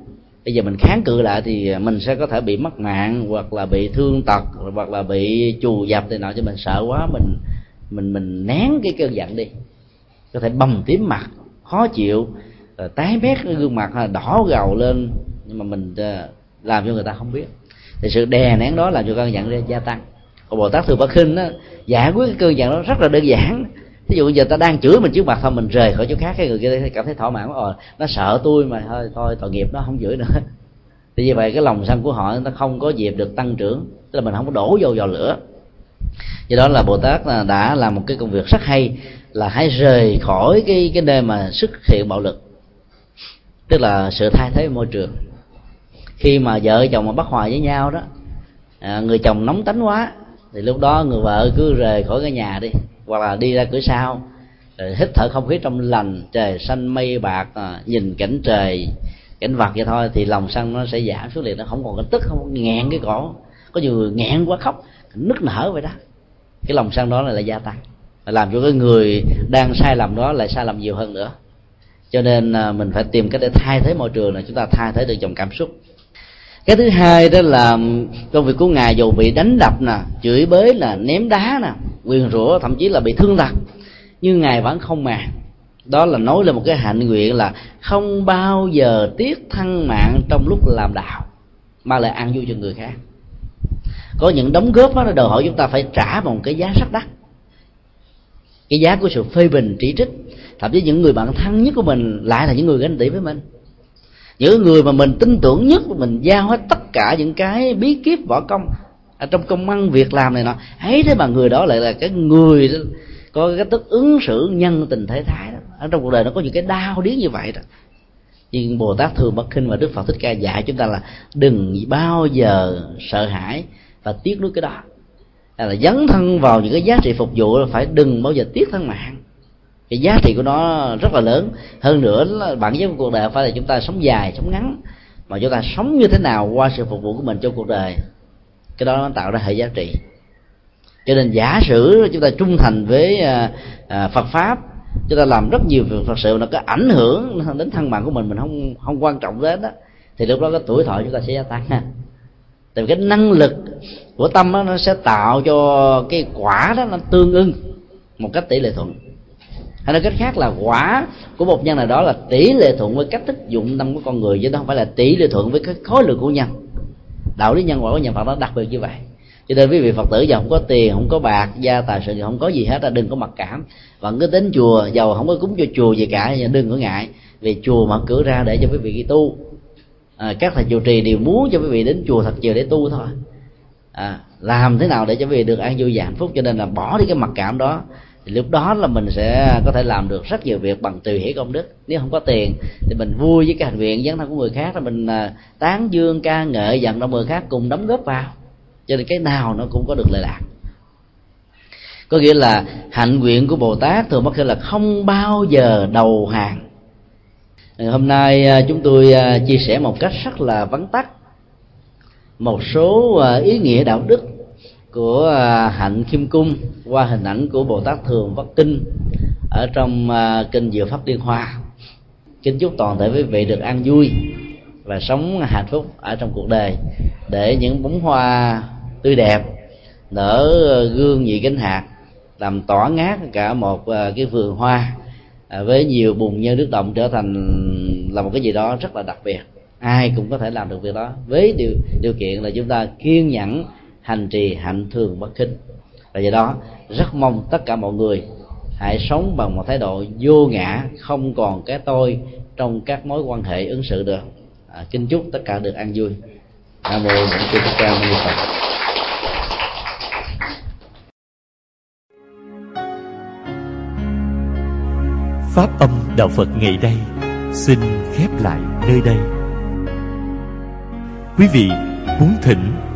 S1: bây giờ mình kháng cự lại thì mình sẽ có thể bị mất mạng, hoặc là bị thương tật, hoặc là bị chù dập thì nọ cho mình sợ quá, mình mình mình nén cái cơn giận đi. Có thể bầm tím mặt, khó chịu, rồi tái mét cái gương mặt đỏ gầu lên, nhưng mà mình ờ, làm cho người ta không biết. Thì sự đè nén đó làm cho cơn giận gia tăng. Còn bồ tát thường bất khinh đó giải quyết cái cơn giận đó rất là đơn giản ví dụ giờ ta đang chửi mình trước mặt thôi mình rời khỏi chỗ khác cái người kia cảm thấy thỏa mãn rồi nó sợ tôi mà thôi thôi tội nghiệp nó không giữ nữa. <laughs> Thì như vậy cái lòng sân của họ nó không có dịp được tăng trưởng tức là mình không có đổ vô vào lửa. Do đó là bồ tát đã làm một cái công việc rất hay là hãy rời khỏi cái cái nơi mà xuất hiện bạo lực tức là sự thay thế môi trường. Khi mà vợ chồng mà bắt hòa với nhau đó à, người chồng nóng tánh quá thì lúc đó người vợ cứ rời khỏi cái nhà đi hoặc là đi ra cửa sau. Rồi hít thở không khí trong lành trời xanh mây bạc à, nhìn cảnh trời cảnh vật vậy thôi thì lòng sân nó sẽ giảm xuống liền nó không còn cái tức không nghẹn cái cổ. Có nhiều người nghẹn quá khóc nức nở vậy đó. Cái lòng sân đó là, là gia tăng. Làm cho cái người đang sai lầm đó lại sai lầm nhiều hơn nữa. Cho nên à, mình phải tìm cách để thay thế môi trường này chúng ta thay thế được dòng cảm xúc. Cái thứ hai đó là công việc của ngài dù bị đánh đập nè chửi bới là ném đá nè quyền rủa, thậm chí là bị thương tật. Nhưng ngài vẫn không màng. Đó là nói lên một cái hạnh nguyện là không bao giờ tiếc thân mạng trong lúc làm đạo, mà lại ăn vui cho người khác. Có những đóng góp đó đòi hỏi chúng ta phải trả một cái giá rất đắt, cái giá của sự phê bình chỉ trích. Thậm chí những người bạn thân nhất của mình lại là những người ganh tị với mình. Những người mà mình tin tưởng nhất, mình giao hết tất cả những cái bí kíp võ công ở trong công ăn việc làm này nọ ấy thế mà người đó lại là cái người đó, có cái tức ứng xử nhân tình thế thái đó. Ở trong cuộc đời nó có những cái đau điếng như vậy đó. Nhưng bồ tát thường bất khinh và đức phật thích ca dạy chúng ta là đừng bao giờ sợ hãi và tiếc nuối cái đó. Là dấn thân vào những cái giá trị phục vụ là phải đừng bao giờ tiếc thân mạng cái giá trị của nó rất là lớn. Hơn nữa là bản chất của cuộc đời phải là chúng ta sống dài sống ngắn mà chúng ta sống như thế nào qua sự phục vụ của mình trong cuộc đời cái đó nó tạo ra hệ giá trị. Cho nên giả sử chúng ta trung thành với à, à, Phật pháp chúng ta làm rất nhiều việc Phật sự nó có ảnh hưởng đến thân mạng của mình mình không không quan trọng đến đó thì lúc đó cái tuổi thọ chúng ta sẽ gia tăng ha. Tại vì cái năng lực của tâm đó, nó sẽ tạo cho cái quả đó nó tương ưng một cách tỷ lệ thuận. Hay nói cách khác là quả của một nhân nào đó là tỷ lệ thuận với cách thức dụng tâm của con người chứ nó không phải là tỷ lệ thuận với cái khối lượng của nhân đạo lý nhân quả của nhà phật nó đặc biệt như vậy. Cho nên quý vị phật tử giàu không có tiền không có bạc gia tài sự không có gì hết là đừng có mặc cảm. Vẫn cứ đến chùa giàu không có cúng cho chùa gì cả đừng có ngại. Vì chùa mở cửa ra để cho quý vị đi tu. À, các thầy chùa trì đều muốn cho quý vị đến chùa thật nhiều để tu thôi. À, làm thế nào để cho quý vị được an vui và hạnh phúc cho nên là bỏ đi cái mặc cảm đó thì lúc đó là mình sẽ có thể làm được rất nhiều việc bằng tùy hỷ công đức. Nếu không có tiền thì mình vui với cái hành nguyện dấn thân của người khác là mình à, tán dương ca ngợi dặn động người khác cùng đóng góp vào. Cho nên cái nào nó cũng có được lợi lạc. Có nghĩa là hạnh nguyện của bồ tát thường mắc là không bao giờ đầu hàng. Hôm nay à, chúng tôi à, chia sẻ một cách rất là vắn tắt. Một số ý nghĩa đạo đức của à, hạnh kim cung qua hình ảnh của bồ tát thường bắc kinh ở trong à, kinh diệu pháp liên hoa. Kính chúc toàn thể quý vị được an vui và sống hạnh phúc ở trong cuộc đời để những bóng hoa tươi đẹp, nở gương nhị cánh hạt, làm tỏa ngát cả một à, cái vườn hoa với nhiều bùn nhơ nước động trở thành là một cái gì đó rất là đặc biệt. Ai cũng có thể làm được việc đó. Với điều điều kiện là chúng ta kiên nhẫn hành trì hạnh thường bất khinh. Và do đó rất mong tất cả mọi người hãy sống bằng một thái độ vô ngã không còn cái tôi trong các mối quan hệ ứng xử được. À, kính chúc tất cả được an vui. Nam mô bổn sư thích ca mâu ni phật.
S2: Pháp âm đạo phật ngày đây xin khép lại nơi đây. Quý vị muốn thỉnh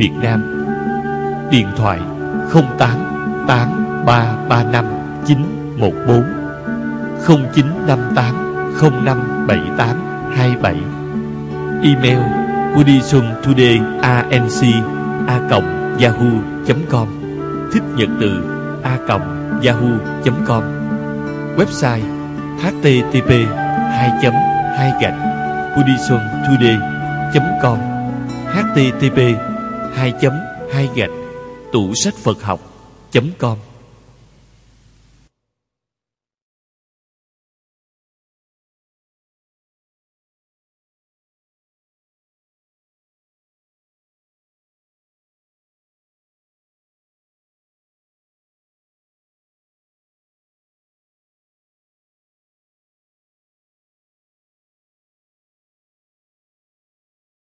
S2: Việt Nam. Điện thoại 08 8335 914 0958 0578 27 Email buddhismtodayinc a yahoo.com Thích nhật từ a yahoo.com Website http 2 2 gạch buddhismtoday.com http hai chấm hai gạch tủ sách phật học com